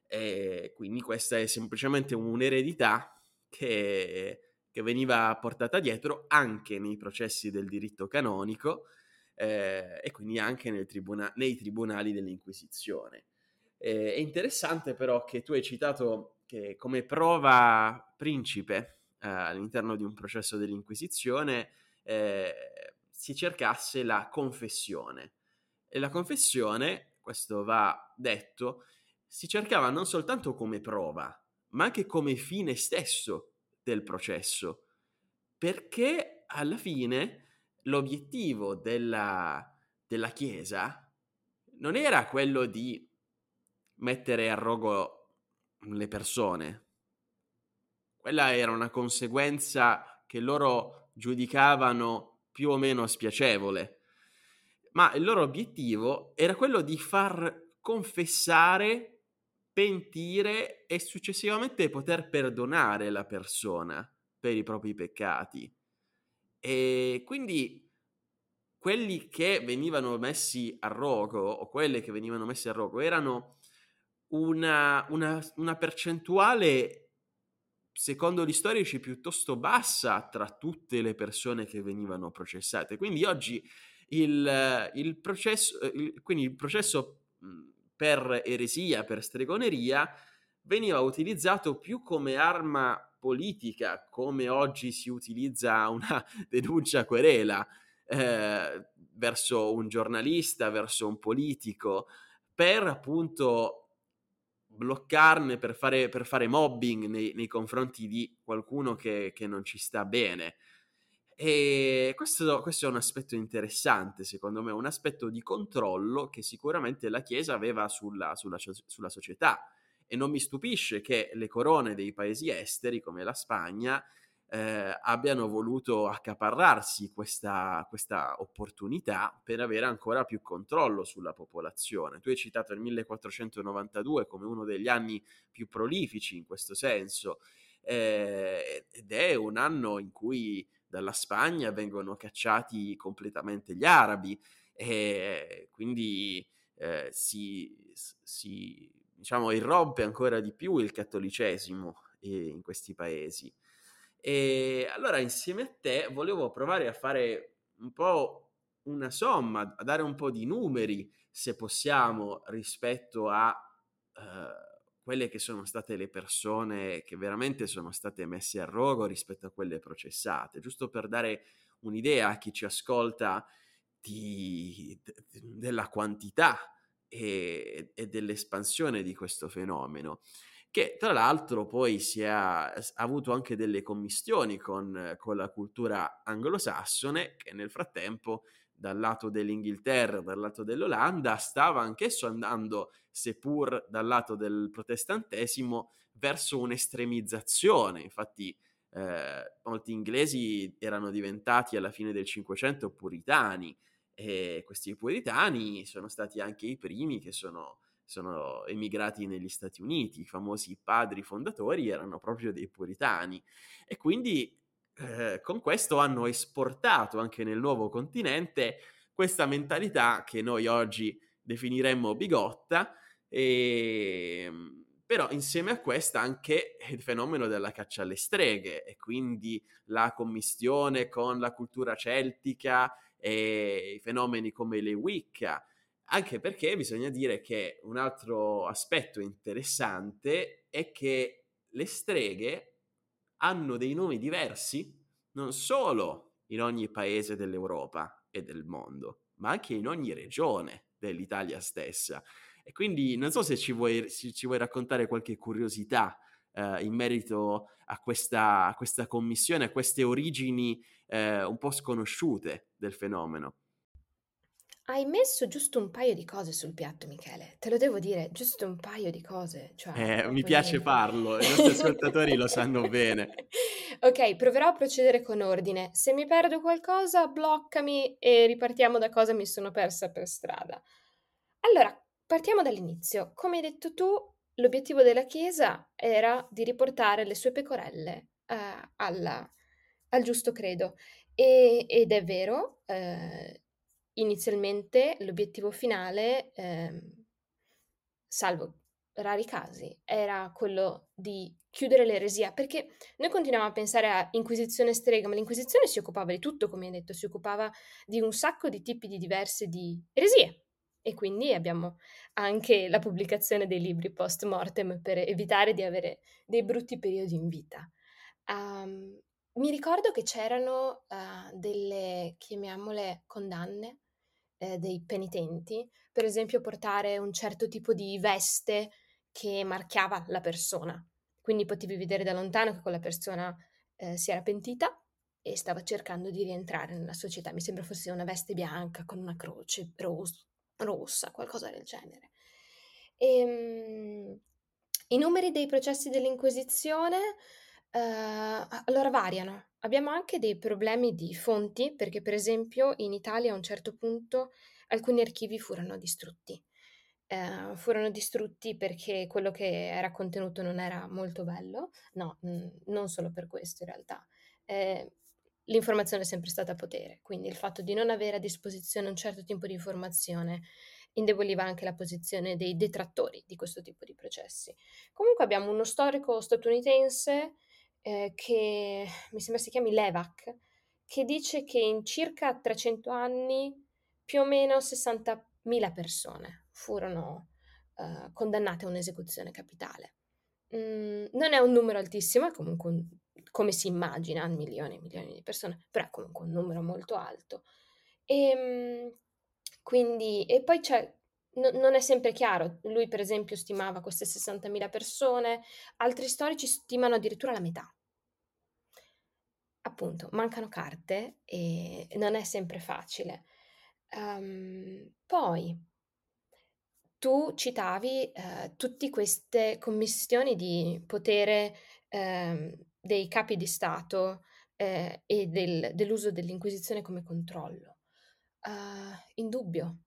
E quindi questa è semplicemente un'eredità che, che, veniva portata dietro anche nei processi del diritto canonico eh, e quindi anche tribuna- nei tribunali dell'Inquisizione. Eh, è interessante però che tu hai citato che come prova principe eh, all'interno di un processo dell'Inquisizione eh, si cercasse la confessione. E la confessione, questo va detto, si cercava non soltanto come prova, ma anche come fine stesso del processo, perché alla fine l'obiettivo della, della Chiesa non era quello di mettere a rogo le persone, quella era una conseguenza che loro giudicavano più o meno spiacevole, ma il loro obiettivo era quello di far confessare, pentire e successivamente poter perdonare la persona per i propri peccati. E quindi quelli che venivano messi a rogo o quelle che venivano messe a rogo erano una, una, una percentuale secondo gli storici piuttosto bassa tra tutte le persone che venivano processate. Quindi oggi il, il processo, il, quindi il processo per eresia, per stregoneria, veniva utilizzato più come arma politica, come oggi si utilizza una denuncia querela eh, verso un giornalista, verso un politico, per appunto bloccarne per fare, per fare mobbing nei, nei, confronti di qualcuno che, che, non ci sta bene. E questo, questo, è un aspetto interessante, secondo me, un aspetto di controllo che sicuramente la Chiesa aveva sulla, sulla, sulla società. E non mi stupisce che le corone dei paesi esteri, come la Spagna, eh, abbiano voluto accaparrarsi questa, questa, opportunità per avere ancora più controllo sulla popolazione. Tu hai citato il 1492 come uno degli anni più prolifici in questo senso eh, ed è un anno in cui dalla Spagna vengono cacciati completamente gli arabi e quindi eh, si, si diciamo, irrompe ancora di più il cattolicesimo eh, in questi paesi. E allora insieme a te volevo provare a fare un po' una somma, a dare un po' di numeri, se possiamo, rispetto a uh, quelle che sono state le persone che veramente sono state messe a rogo rispetto a quelle processate, giusto per dare un'idea a chi ci ascolta di, de, della quantità e, e dell'espansione di questo fenomeno che tra l'altro poi si è, ha avuto anche delle commistioni con, con la cultura anglosassone che nel frattempo dal lato dell'Inghilterra, dal lato dell'Olanda, stava anch'esso andando, seppur dal lato del protestantesimo, verso un'estremizzazione. Infatti eh, molti inglesi erano diventati alla fine del Cinquecento puritani e questi puritani sono stati anche i primi che sono sono emigrati negli Stati Uniti, i famosi padri fondatori erano proprio dei puritani e quindi eh, con questo hanno esportato anche nel nuovo continente questa mentalità che noi oggi definiremmo bigotta, e, ehm, però insieme a questa anche il fenomeno della caccia alle streghe. E quindi la commistione con la cultura celtica e fenomeni come le Wicca anche perché bisogna dire che un altro aspetto interessante è che le streghe hanno dei nomi diversi non solo in ogni paese dell'Europa e del mondo, ma anche in ogni regione dell'Italia stessa. E quindi non so se ci vuoi, se ci vuoi raccontare qualche curiosità eh, in merito a questa, a questa, commissione, a queste origini eh, un po' sconosciute del fenomeno. Hai messo giusto un paio di cose sul piatto, Michele. Te lo devo dire, giusto un paio di cose. Cioè, eh, mi piace farlo, i nostri ascoltatori lo sanno bene. Ok, proverò a procedere con ordine. Se mi perdo qualcosa, bloccami e ripartiamo da cosa mi sono persa per strada. Allora, partiamo dall'inizio. Come hai detto tu, l'obiettivo della Chiesa era di riportare le sue pecorelle eh, alla, al giusto credo. E, ed è vero, eh, inizialmente l'obiettivo finale, eh, salvo rari casi, era quello di chiudere l'eresia, perché noi continuiamo a pensare a Inquisizione strega, ma l'Inquisizione si occupava di tutto, come hai detto, si occupava di un sacco di tipi di diverse di eresie. E quindi abbiamo anche la pubblicazione dei libri post mortem per evitare di avere dei brutti periodi in vita. Um, mi ricordo che c'erano uh, delle, chiamiamole, condanne eh, dei penitenti, per esempio portare un certo tipo di veste che marchiava la persona. Quindi potevi vedere da lontano che quella persona eh, si era pentita e stava cercando di rientrare nella società. Mi sembra fosse una veste bianca con una croce ros- rossa, qualcosa del genere. E, um, I numeri dei processi dell'Inquisizione uh, allora variano. Abbiamo anche dei problemi di fonti, perché per esempio in Italia a un certo punto alcuni archivi furono distrutti. Eh, furono distrutti perché quello che era contenuto non era molto bello, no, mh, non solo per questo in realtà. Eh, l'informazione è sempre stata potere, quindi il fatto di non avere a disposizione un certo tipo di informazione indeboliva anche la posizione dei detrattori di questo tipo di processi. Comunque abbiamo uno storico statunitense eh, che mi sembra si chiami Levac, che dice che in circa 300 anni più o meno 60.000 persone furono eh, condannate a un'esecuzione capitale. Mm, non è un numero altissimo, è comunque un, come si immagina, milioni e milioni di persone, però è comunque un numero molto alto. E, ehm, quindi, e poi c'è No, non è sempre chiaro. Lui, per esempio, stimava queste 60.000 persone, altri storici stimano addirittura la metà. Appunto, mancano carte e non è sempre facile. Um, poi, tu citavi uh, tutte queste commissioni di potere uh, dei capi di Stato uh, e del, dell'uso dell'Inquisizione come controllo. indubbio,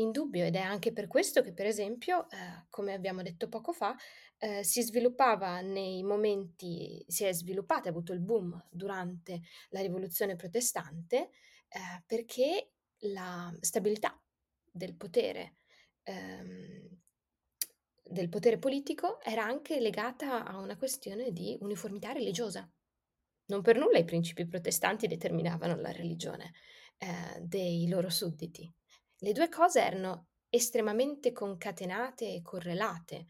Indubbio, ed è anche per questo che, per esempio, eh, come abbiamo detto poco fa, eh, si sviluppava nei momenti, si è sviluppata, ha avuto il boom durante la rivoluzione protestante, eh, perché la stabilità del potere, ehm, del potere politico era anche legata a una questione di uniformità religiosa. Non per nulla i principi protestanti determinavano la religione eh, dei loro sudditi. Le due cose erano estremamente concatenate e correlate.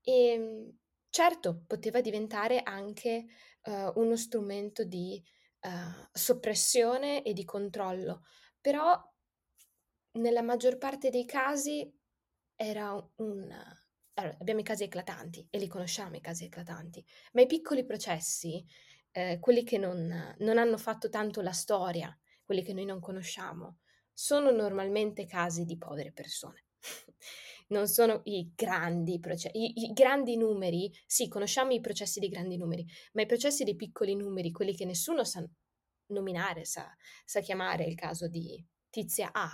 E ehm, certo poteva diventare anche uh, uno strumento di uh, soppressione e di controllo, però nella maggior parte dei casi era un... Allora, abbiamo i casi eclatanti e li conosciamo i casi eclatanti, ma i piccoli processi, eh, quelli che non, non hanno fatto tanto la storia, quelli che noi non conosciamo, sono normalmente casi di povere persone. non sono i grandi processi, I, grandi numeri, sì, conosciamo i processi dei grandi numeri, ma i processi dei piccoli numeri, quelli che nessuno sa nominare, sa, sa chiamare il caso di Tizia A,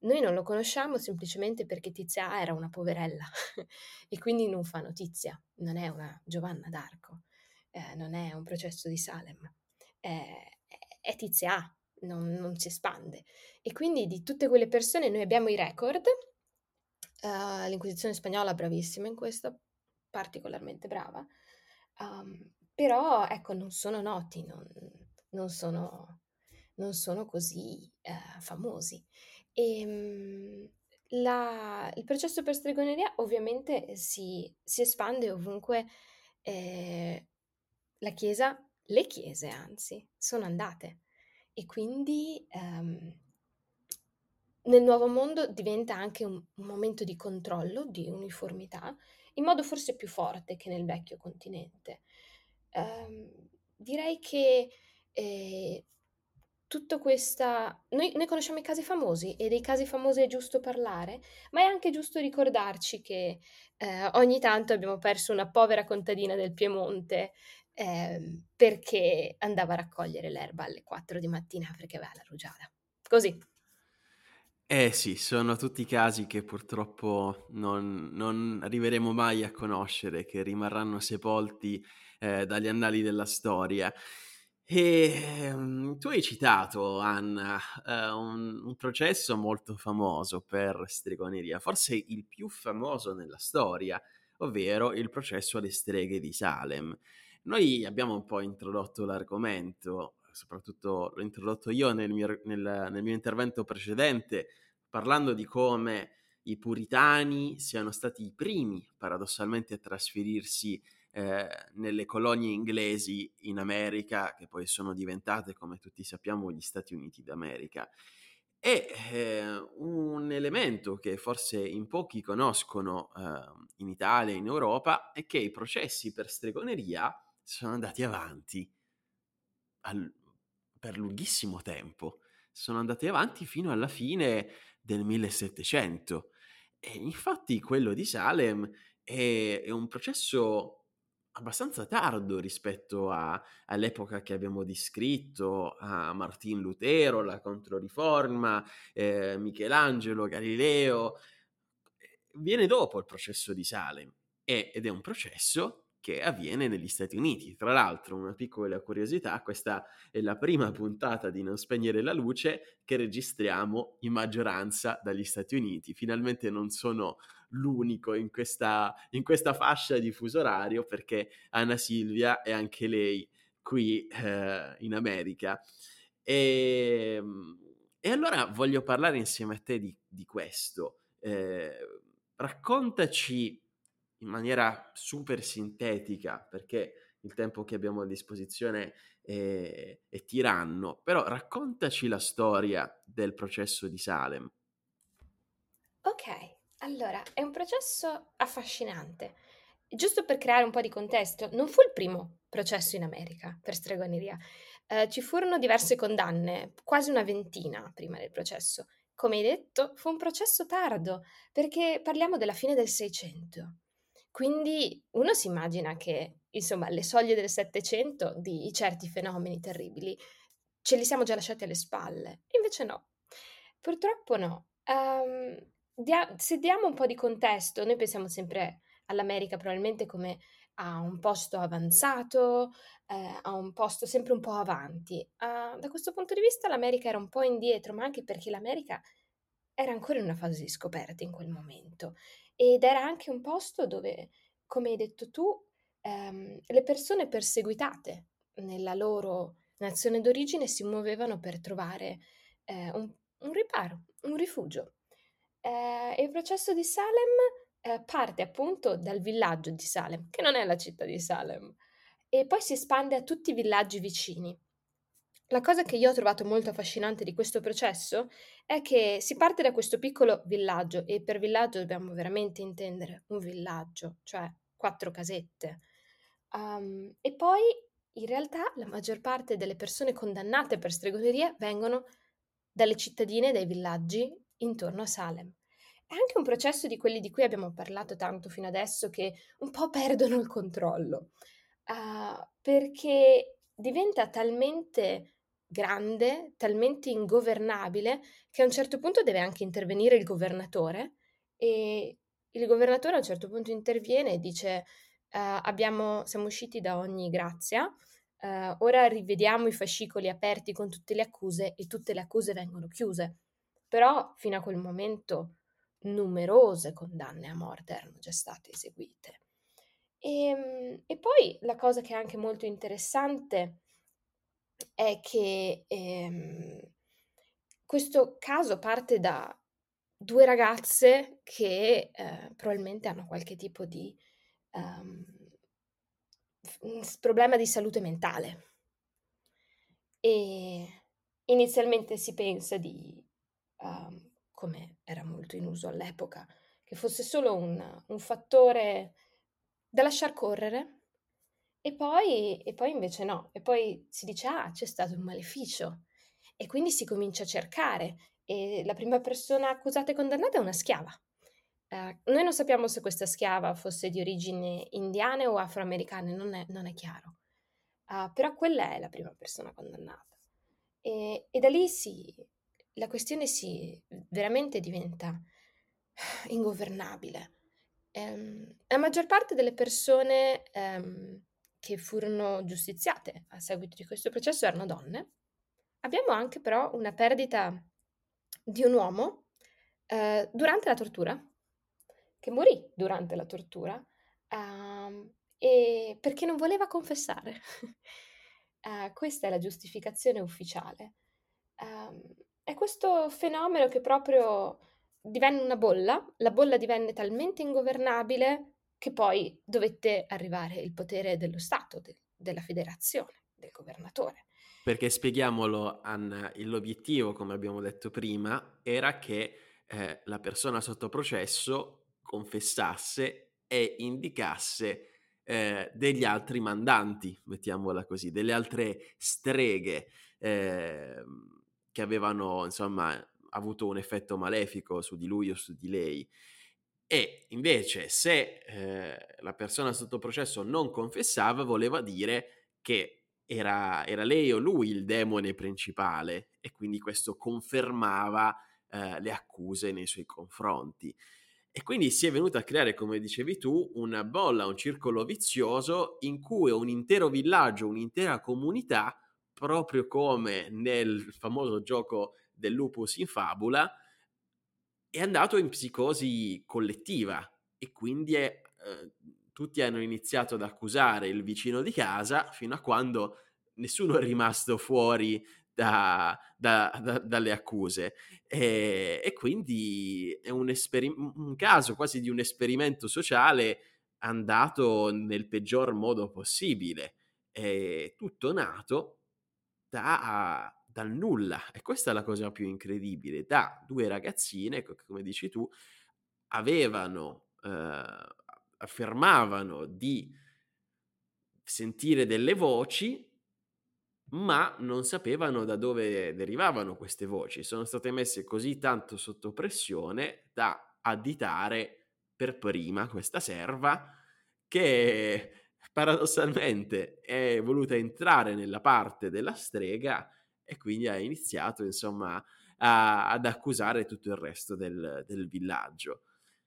noi non lo conosciamo semplicemente perché Tizia A era una poverella e quindi non fa notizia, non è una Giovanna d'Arco, eh, non è un processo di Salem, è, è Tizia A, non, non, si espande. E quindi di tutte quelle persone noi abbiamo i record, uh, l'Inquisizione spagnola bravissima in questo, particolarmente brava, um, però ecco non sono noti, non, non, sono, non sono, così uh, famosi. E, um, la, il processo per stregoneria ovviamente si, si espande ovunque eh, la Chiesa, le chiese anzi, sono andate. E quindi, ehm, nel nuovo mondo diventa anche un, un momento di controllo, di uniformità, in modo forse più forte che nel vecchio continente. Um, direi che eh, tutta questa... Noi, noi, conosciamo i casi famosi e dei casi famosi è giusto parlare, ma è anche giusto ricordarci che eh, ogni tanto abbiamo perso una povera contadina del Piemonte eh, perché andava a raccogliere l'erba alle 4 di mattina perché aveva la rugiada. Così. Eh sì, sono tutti casi che purtroppo non, non arriveremo mai a conoscere, che rimarranno sepolti eh, dagli annali della storia. E um, tu hai citato, Anna, uh, un, un, processo molto famoso per stregoneria, forse il più famoso nella storia, ovvero il processo alle streghe di Salem. Noi abbiamo un po' introdotto l'argomento, soprattutto l'ho introdotto io nel mio, nel, nel mio intervento precedente, parlando di come i puritani siano stati i primi, paradossalmente, a trasferirsi eh, nelle colonie inglesi in America, che poi sono diventate, come tutti sappiamo, gli Stati Uniti d'America. E eh, un elemento che forse in pochi conoscono eh, in Italia e in Europa è che i processi per stregoneria sono andati avanti al, per lunghissimo tempo. Sono andati avanti fino alla fine del 1700. E infatti quello di Salem è, è un processo abbastanza tardo rispetto a, all'epoca che abbiamo descritto, a Martin Lutero, la Controriforma, eh, Michelangelo, Galileo. Viene dopo il processo di Salem ed è un processo che avviene negli Stati Uniti. Tra l'altro, una piccola curiosità, questa è la prima puntata di Non spegnere la luce che registriamo in maggioranza dagli Stati Uniti. Finalmente non sono l'unico in questa, in questa fascia di fuso orario perché Anna Silvia è anche lei qui eh, in America. E, ehm, e, allora voglio parlare insieme a te di, di questo. Eh, raccontaci in maniera super sintetica, perché il tempo che abbiamo a disposizione è, è tiranno, però raccontaci la storia del processo di Salem. Ok, allora è un processo affascinante. Giusto per creare un po' di contesto, non fu il primo processo in America per stregoneria. Eh, ci furono diverse condanne, quasi una ventina prima del processo. Come hai detto, fu un processo tardo, perché parliamo della fine del Seicento. Quindi uno si immagina che, insomma, alle soglie del Settecento di certi fenomeni terribili ce li siamo già lasciati alle spalle. Invece no. Purtroppo no. Um, dia- se diamo un po' di contesto, noi pensiamo sempre all'America probabilmente come a un posto avanzato, eh, a un posto sempre un po' avanti. Uh, da questo punto di vista l'America era un po' indietro, ma anche perché l'America era ancora in una fase di scoperta in quel momento ed era anche un posto dove, come hai detto tu, ehm, le persone perseguitate nella loro nazione d'origine si muovevano per trovare eh, un, un, riparo, un rifugio. Eh, il processo di Salem eh, parte appunto dal villaggio di Salem, che non è la città di Salem, e poi si espande a tutti i villaggi vicini. La cosa che io ho trovato molto affascinante di questo processo è che si parte da questo piccolo villaggio e per villaggio dobbiamo veramente intendere un villaggio, cioè quattro casette. Um, e poi in realtà la maggior parte delle persone condannate per stregoneria vengono dalle cittadine dai villaggi intorno a Salem. È anche un processo di quelli di cui abbiamo parlato tanto fino adesso che un po' perdono il controllo, uh, perché diventa talmente grande, talmente ingovernabile, che a un certo punto deve anche intervenire il governatore e il governatore a un certo punto interviene e dice uh, abbiamo, siamo usciti da ogni grazia, uh, ora rivediamo i fascicoli aperti con tutte le accuse e tutte le accuse vengono chiuse. Però fino a quel momento numerose condanne a morte erano già state eseguite. E, ehm, e poi la cosa che è anche molto interessante è che ehm, questo caso parte da due ragazze che eh, probabilmente hanno qualche tipo di um, problema di salute mentale. E inizialmente si pensa di um, come era molto in uso all'epoca, che fosse solo un, un fattore da lasciar correre e poi, e poi invece no, e poi si dice ah c'è stato un maleficio e quindi si comincia a cercare e la prima persona accusata e condannata è una schiava. Uh, noi non sappiamo se questa schiava fosse di origini indiane o afroamericane, non è, non è chiaro, uh, però quella è la prima persona condannata. E, e da lì si, la questione si veramente diventa ingovernabile. Um, la maggior parte delle persone um, che furono giustiziate a seguito di questo processo erano donne. Abbiamo anche però una perdita di un uomo uh, durante la tortura, che morì durante la tortura, e perché non voleva confessare. uh, questa è la giustificazione ufficiale. Um, è questo fenomeno che proprio divenne una bolla, la bolla divenne talmente ingovernabile che poi dovette arrivare il potere dello Stato, de- della federazione, del governatore. Perché spieghiamolo, Anna, l'obiettivo, come abbiamo detto prima, era che eh, la persona sotto processo confessasse e indicasse eh, degli altri mandanti, mettiamola così, delle altre streghe. Eh, che avevano insomma avuto un effetto malefico su di lui o su di lei. E invece se eh, la persona sotto processo non confessava, voleva dire che era, era, lei o lui il demone principale e quindi questo confermava eh, le accuse nei suoi confronti. E quindi si è venuta a creare, come dicevi tu, una bolla, un circolo vizioso in cui un intero villaggio, un'intera comunità proprio come nel famoso gioco del lupus in fabula, è andato in psicosi collettiva e quindi è, eh, tutti hanno iniziato ad accusare il vicino di casa fino a quando nessuno è rimasto fuori da, da, da, dalle accuse. E, e, quindi è un, esperi- un caso quasi di un esperimento sociale andato nel peggior modo possibile. È tutto nato da, dal nulla. E questa è la cosa più incredibile. Da due ragazzine, come dici tu, avevano, eh, affermavano di sentire delle voci, ma non sapevano da dove derivavano queste voci. Sono state messe così tanto sotto pressione da additare per prima questa serva che paradossalmente è voluta entrare nella parte della strega e quindi ha iniziato insomma a, ad accusare tutto il resto del, del villaggio.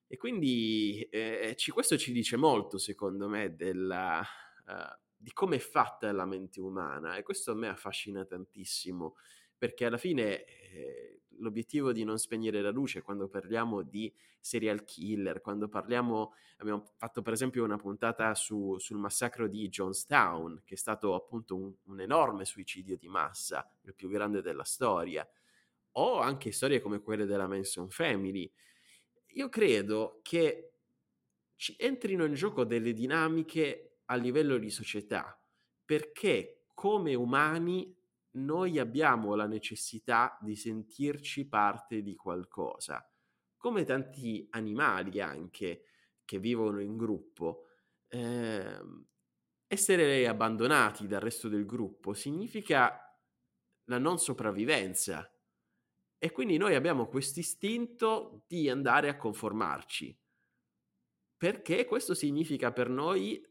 E quindi eh, ci, questo ci dice molto, secondo me, della, uh, di come è fatta la mente umana e questo a me affascina tantissimo perché alla fine eh, l'obiettivo di non spegnere la luce quando parliamo di serial killer, quando parliamo, abbiamo fatto per esempio una puntata su, sul massacro di Jonestown, che è stato appunto un, un enorme suicidio di massa, il più grande della storia, o anche storie come quelle della Manson Family. Io credo che ci entrino in gioco delle dinamiche a livello di società, perché come umani noi abbiamo la necessità di sentirci parte di qualcosa, come tanti animali anche che vivono in gruppo. Eh, essere abbandonati dal resto del gruppo significa la non sopravvivenza e quindi noi abbiamo questo istinto di andare a conformarci perché questo significa per noi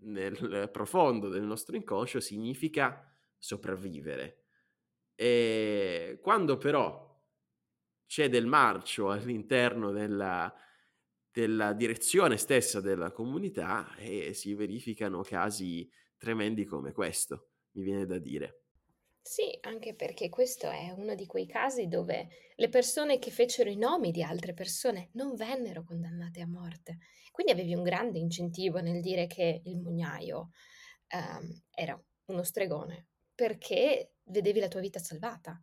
nel profondo del nostro inconscio significa sopravvivere. E quando però c'è del marcio all'interno della, della direzione stessa della comunità e si verificano casi tremendi come questo, mi viene da dire. Sì, anche perché questo è uno di quei casi dove le persone che fecero i nomi di altre persone non vennero condannate a morte. Quindi avevi un grande incentivo nel dire che il mugnaio um, era uno stregone, perché vedevi la tua vita salvata.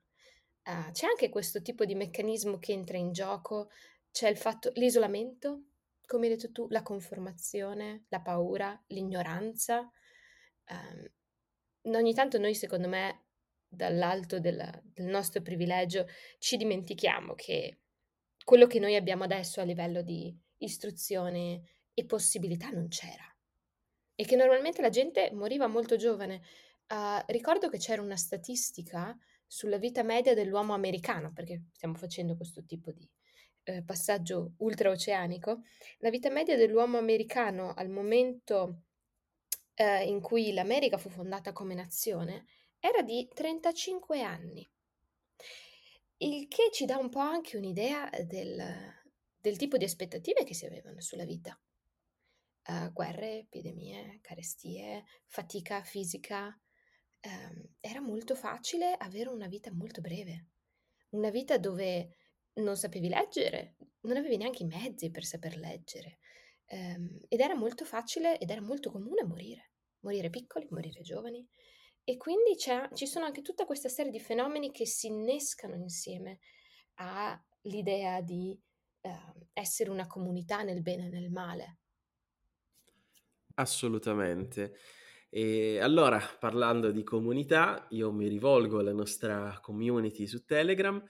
Uh, c'è anche questo tipo di meccanismo che entra in gioco, c'è il fatto, l'isolamento, come hai detto tu, la conformazione, la paura, l'ignoranza. Um, ogni tanto noi, secondo me, dall'alto della, del nostro privilegio, ci dimentichiamo che quello che noi abbiamo adesso a livello di istruzione e possibilità non c'era. E che normalmente la gente moriva molto giovane. Uh, ricordo che c'era una statistica sulla vita media dell'uomo americano, perché stiamo facendo questo tipo di eh, passaggio ultraoceanico. La vita media dell'uomo americano al momento eh, in cui l'America fu fondata come nazione era di 35 anni. Il che ci dà un po' anche un'idea del, del tipo di aspettative che si avevano sulla vita. Uh, guerre, epidemie, carestie, fatica fisica. Um, era molto facile avere una vita molto breve, una vita dove non sapevi leggere, non avevi neanche i mezzi per saper leggere um, ed era molto facile ed era molto comune morire, morire piccoli, morire giovani. E quindi ci sono anche tutta questa serie di fenomeni che si innescano insieme all'idea di uh, essere una comunità nel bene e nel male. Assolutamente. E allora, parlando di comunità, io mi rivolgo alla nostra community su Telegram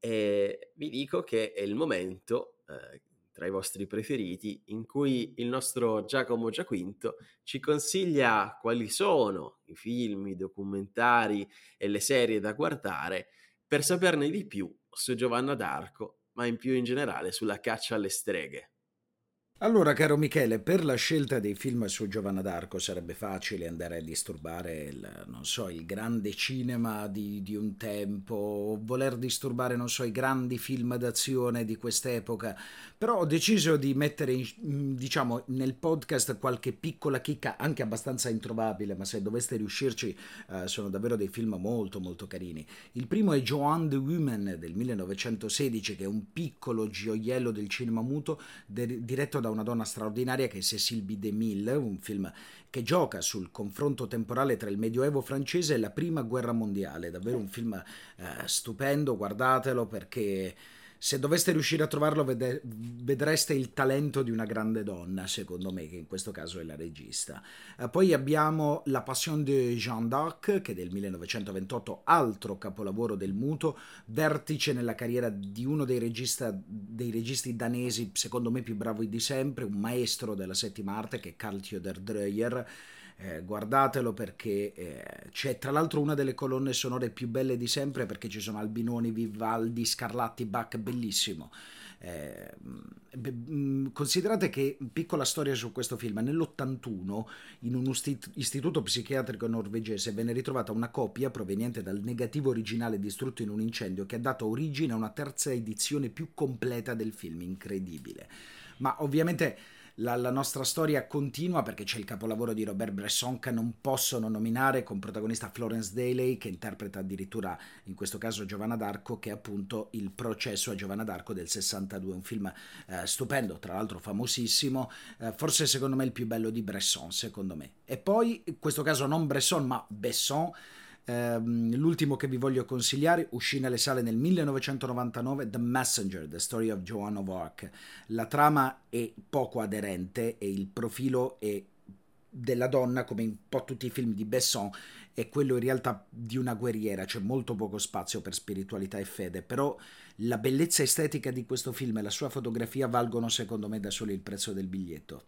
e vi dico che è il momento eh, tra i vostri preferiti, in cui il nostro Giacomo Giaquinto ci consiglia quali sono i film, i documentari e le serie da guardare per saperne di più su Giovanna d'Arco, ma in più in generale sulla caccia alle streghe. Allora, caro Michele, per la scelta dei film su Giovanna d'Arco sarebbe facile andare a disturbare il, non so, il grande cinema di, di un tempo, voler disturbare, non so, i grandi film d'azione di quest'epoca, però ho deciso di mettere, in, diciamo, nel podcast qualche piccola chicca, anche abbastanza introvabile, ma se doveste riuscirci, uh, sono davvero dei film molto, molto carini. Il primo è Joan the Woman del 1916, che è un piccolo gioiello del cinema muto, de- diretto da una donna straordinaria che è Cécile B. DeMille, un film che gioca sul confronto temporale tra il Medioevo francese e la Prima Guerra Mondiale. Davvero un film eh, stupendo, guardatelo perché se doveste riuscire a trovarlo vede- vedreste il talento di una grande donna, secondo me, che in questo caso è la regista. Eh, poi abbiamo La Passion de Jeanne d'Arc, che è del 1928, altro capolavoro del muto, vertice nella carriera di uno dei, regista, dei registi danesi, secondo me più bravi di sempre, un maestro della settima arte, che è Carl Theodor Dreyer eh, guardatelo perché eh, c'è tra l'altro una delle colonne sonore più belle di sempre perché ci sono Albinoni, Vivaldi, Scarlatti, Bach, bellissimo. Eh, mm, considerate che, piccola storia su questo film, nell'81 in un istituto psichiatrico norvegese venne ritrovata una copia proveniente dal negativo originale distrutto in un incendio che ha dato origine a una terza edizione più completa del film, incredibile. Ma ovviamente la, la, nostra storia continua perché c'è il capolavoro di Robert Bresson che non possono nominare con protagonista Florence Daly che interpreta addirittura in questo caso Giovanna d'Arco che è appunto il processo a Giovanna d'Arco del 62 un film eh, stupendo tra l'altro famosissimo eh, forse secondo me il più bello di Bresson secondo me. E poi in questo caso non Bresson ma Besson Ehm, l'ultimo che vi voglio consigliare uscì nelle sale nel 1999, The Messenger, The Story of Joan of Arc. La trama è poco aderente e il profilo è della donna, come in un po' tutti i film di Besson, è quello in realtà di una guerriera, c'è molto poco spazio per spiritualità e fede, però la bellezza estetica di questo film e la sua fotografia valgono secondo me da solo il prezzo del biglietto.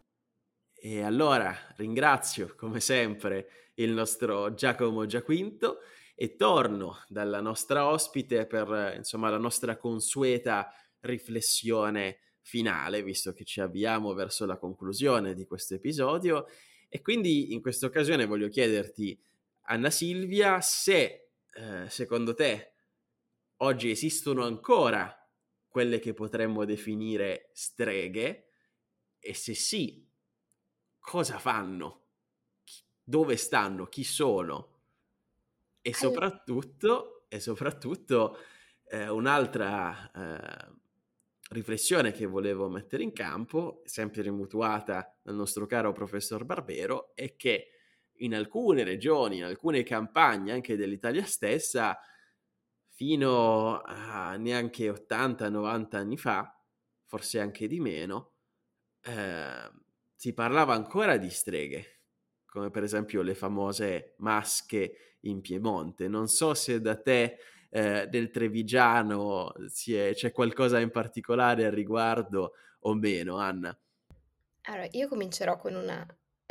E allora ringrazio come sempre il nostro Giacomo Giaquinto e torno dalla nostra ospite per insomma la nostra consueta riflessione finale, visto che ci avviamo verso la conclusione di questo episodio. E quindi in questa occasione voglio chiederti, Anna Silvia, se eh, secondo te oggi esistono ancora quelle che potremmo definire streghe e se sì, cosa fanno? Dove stanno? Chi sono? E soprattutto, e soprattutto eh, un'altra eh, riflessione che volevo mettere in campo, sempre mutuata dal nostro caro professor Barbero, è che in alcune regioni, in alcune campagne anche dell'Italia stessa, fino a neanche 80-90 anni fa, forse anche di meno, eh, si parlava ancora di streghe, come per esempio le famose masche in Piemonte. Non so se da te eh, del Trevigiano, è, c'è qualcosa in particolare al riguardo o meno, Anna? Allora, io comincerò con una,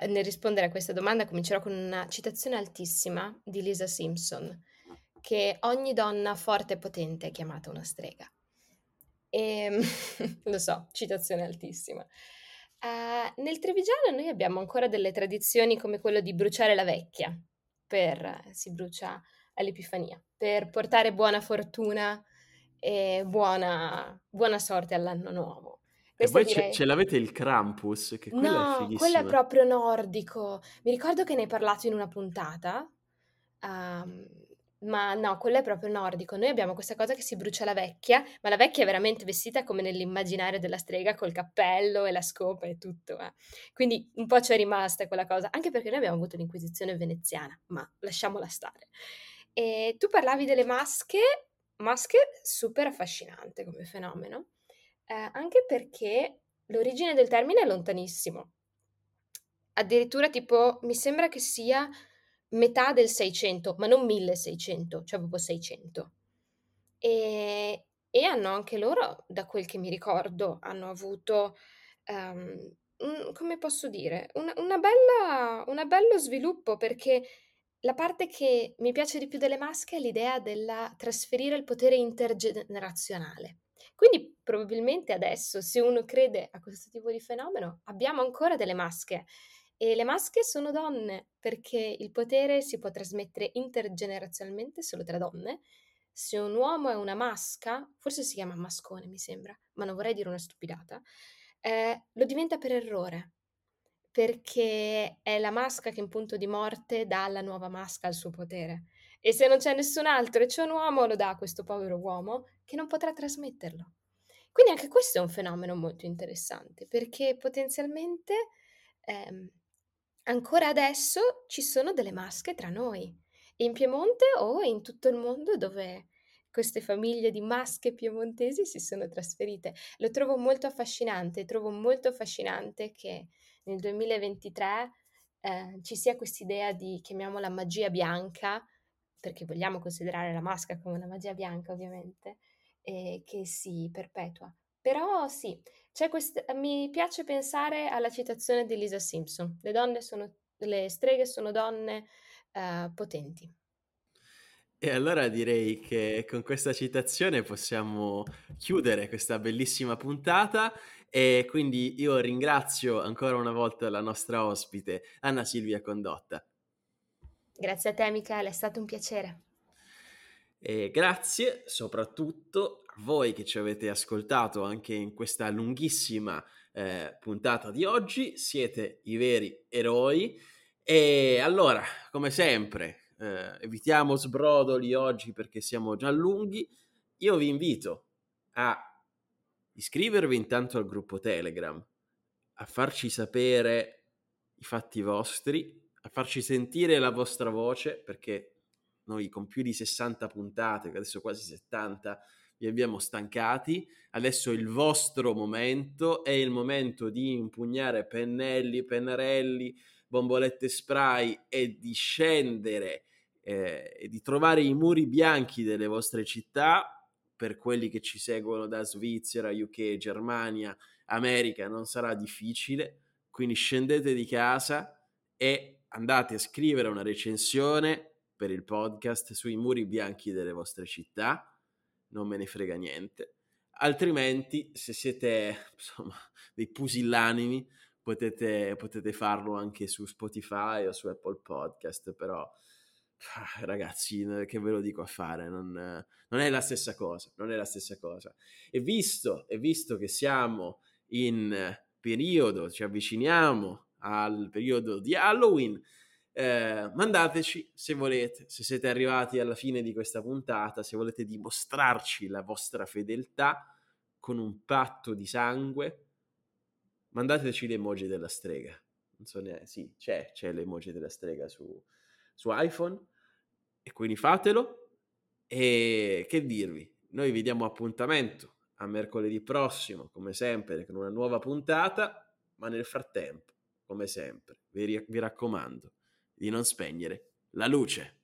nel rispondere a questa domanda, comincerò con una citazione altissima di Lisa Simpson, che ogni donna forte e potente è chiamata una strega. E, ehm, lo so, citazione altissima. Uh, nel Trevigiano noi abbiamo ancora delle tradizioni come quello di bruciare la vecchia, per, si brucia all'Epifania, per portare buona fortuna e buona, buona sorte all'anno nuovo. Questa e poi direi... ce, l'avete il Krampus, che quello no, è fighissimo. quello è proprio nordico. Mi ricordo che ne hai parlato in una puntata, um, ma no, quello è proprio nordico. Noi abbiamo questa cosa che si brucia la vecchia, ma la vecchia è veramente vestita come nell'immaginario della strega, col cappello e la scopa e tutto. Eh. Quindi un po' c'è rimasta quella cosa, anche perché noi abbiamo avuto l'inquisizione veneziana, ma lasciamola stare. E tu parlavi delle masche, masche super affascinante come fenomeno eh, anche perché l'origine del termine è lontanissimo. Addirittura tipo mi sembra che sia metà del 600, ma non 1600, cioè proprio 600. E, e hanno anche loro, da quel che mi ricordo, hanno avuto, um, un, come posso dire, una, una bella, un bello sviluppo perché la parte che mi piace di più delle masche è l'idea della trasferire il potere intergenerazionale. Quindi probabilmente adesso, se uno crede a questo tipo di fenomeno, abbiamo ancora delle masche. E le masche sono donne, perché il potere si può trasmettere intergenerazionalmente solo tra donne. Se un uomo è una masca, forse si chiama mascone, mi sembra, ma non vorrei dire una stupidata, eh, lo diventa per errore, perché è la masca che in punto di morte dà alla nuova masca il suo potere. E se non c'è nessun altro e c'è un uomo, lo dà a questo povero uomo che non potrà trasmetterlo. Quindi anche questo è un fenomeno molto interessante perché potenzialmente ehm, ancora adesso ci sono delle masche tra noi, in Piemonte o in tutto il mondo dove queste famiglie di masche piemontesi si sono trasferite. Lo trovo molto affascinante, trovo molto affascinante che nel 2023 eh, ci sia quest'idea di, chiamiamola magia bianca, perché vogliamo considerare la maschera come una magia bianca ovviamente, eh, che si perpetua. Però sì, quest- mi piace pensare alla citazione di Lisa Simpson, le donne sono, le streghe sono donne uh, potenti. E allora direi che con questa citazione possiamo chiudere questa bellissima puntata e quindi io ringrazio ancora una volta la nostra ospite Anna Silvia Condotta. Grazie a te Michele, è stato un piacere. E grazie soprattutto voi che ci avete ascoltato anche in questa lunghissima eh, puntata di oggi, siete i veri eroi. E allora, come sempre, eh, evitiamo sbrodoli oggi perché siamo già lunghi. Io vi invito a iscrivervi intanto al gruppo Telegram, a farci sapere i fatti vostri, a farci sentire la vostra voce, perché noi con più di 60 puntate, adesso quasi 70, vi abbiamo stancati. Adesso è il vostro momento, è il momento di impugnare pennelli, pennarelli, bombolette spray e di scendere eh, e di trovare i muri bianchi delle vostre città. Per quelli che ci seguono da Svizzera, UK, Germania, America, non sarà difficile. Quindi scendete di casa e andate a scrivere una recensione per il podcast sui muri bianchi delle vostre città, non me ne frega niente. Altrimenti, se siete insomma dei pusillanimi, potete, potete farlo anche su Spotify o su Apple Podcast, però ragazzi, che ve lo dico a fare, non, non, è la stessa cosa, non è la stessa cosa. E visto, e visto che siamo in periodo, ci avviciniamo al periodo di Halloween. Eh, mandateci se volete, se siete arrivati alla fine di questa puntata, se volete dimostrarci la vostra fedeltà con un patto di sangue, mandateci l'emoji della strega. Non so neanche, sì, c'è, c'è l'emoji della strega su, su iPhone e quindi fatelo. E che dirvi, noi vi diamo appuntamento a mercoledì prossimo, come sempre, con una nuova puntata, ma nel frattempo come sempre, vi, vi raccomando di non spegnere la luce.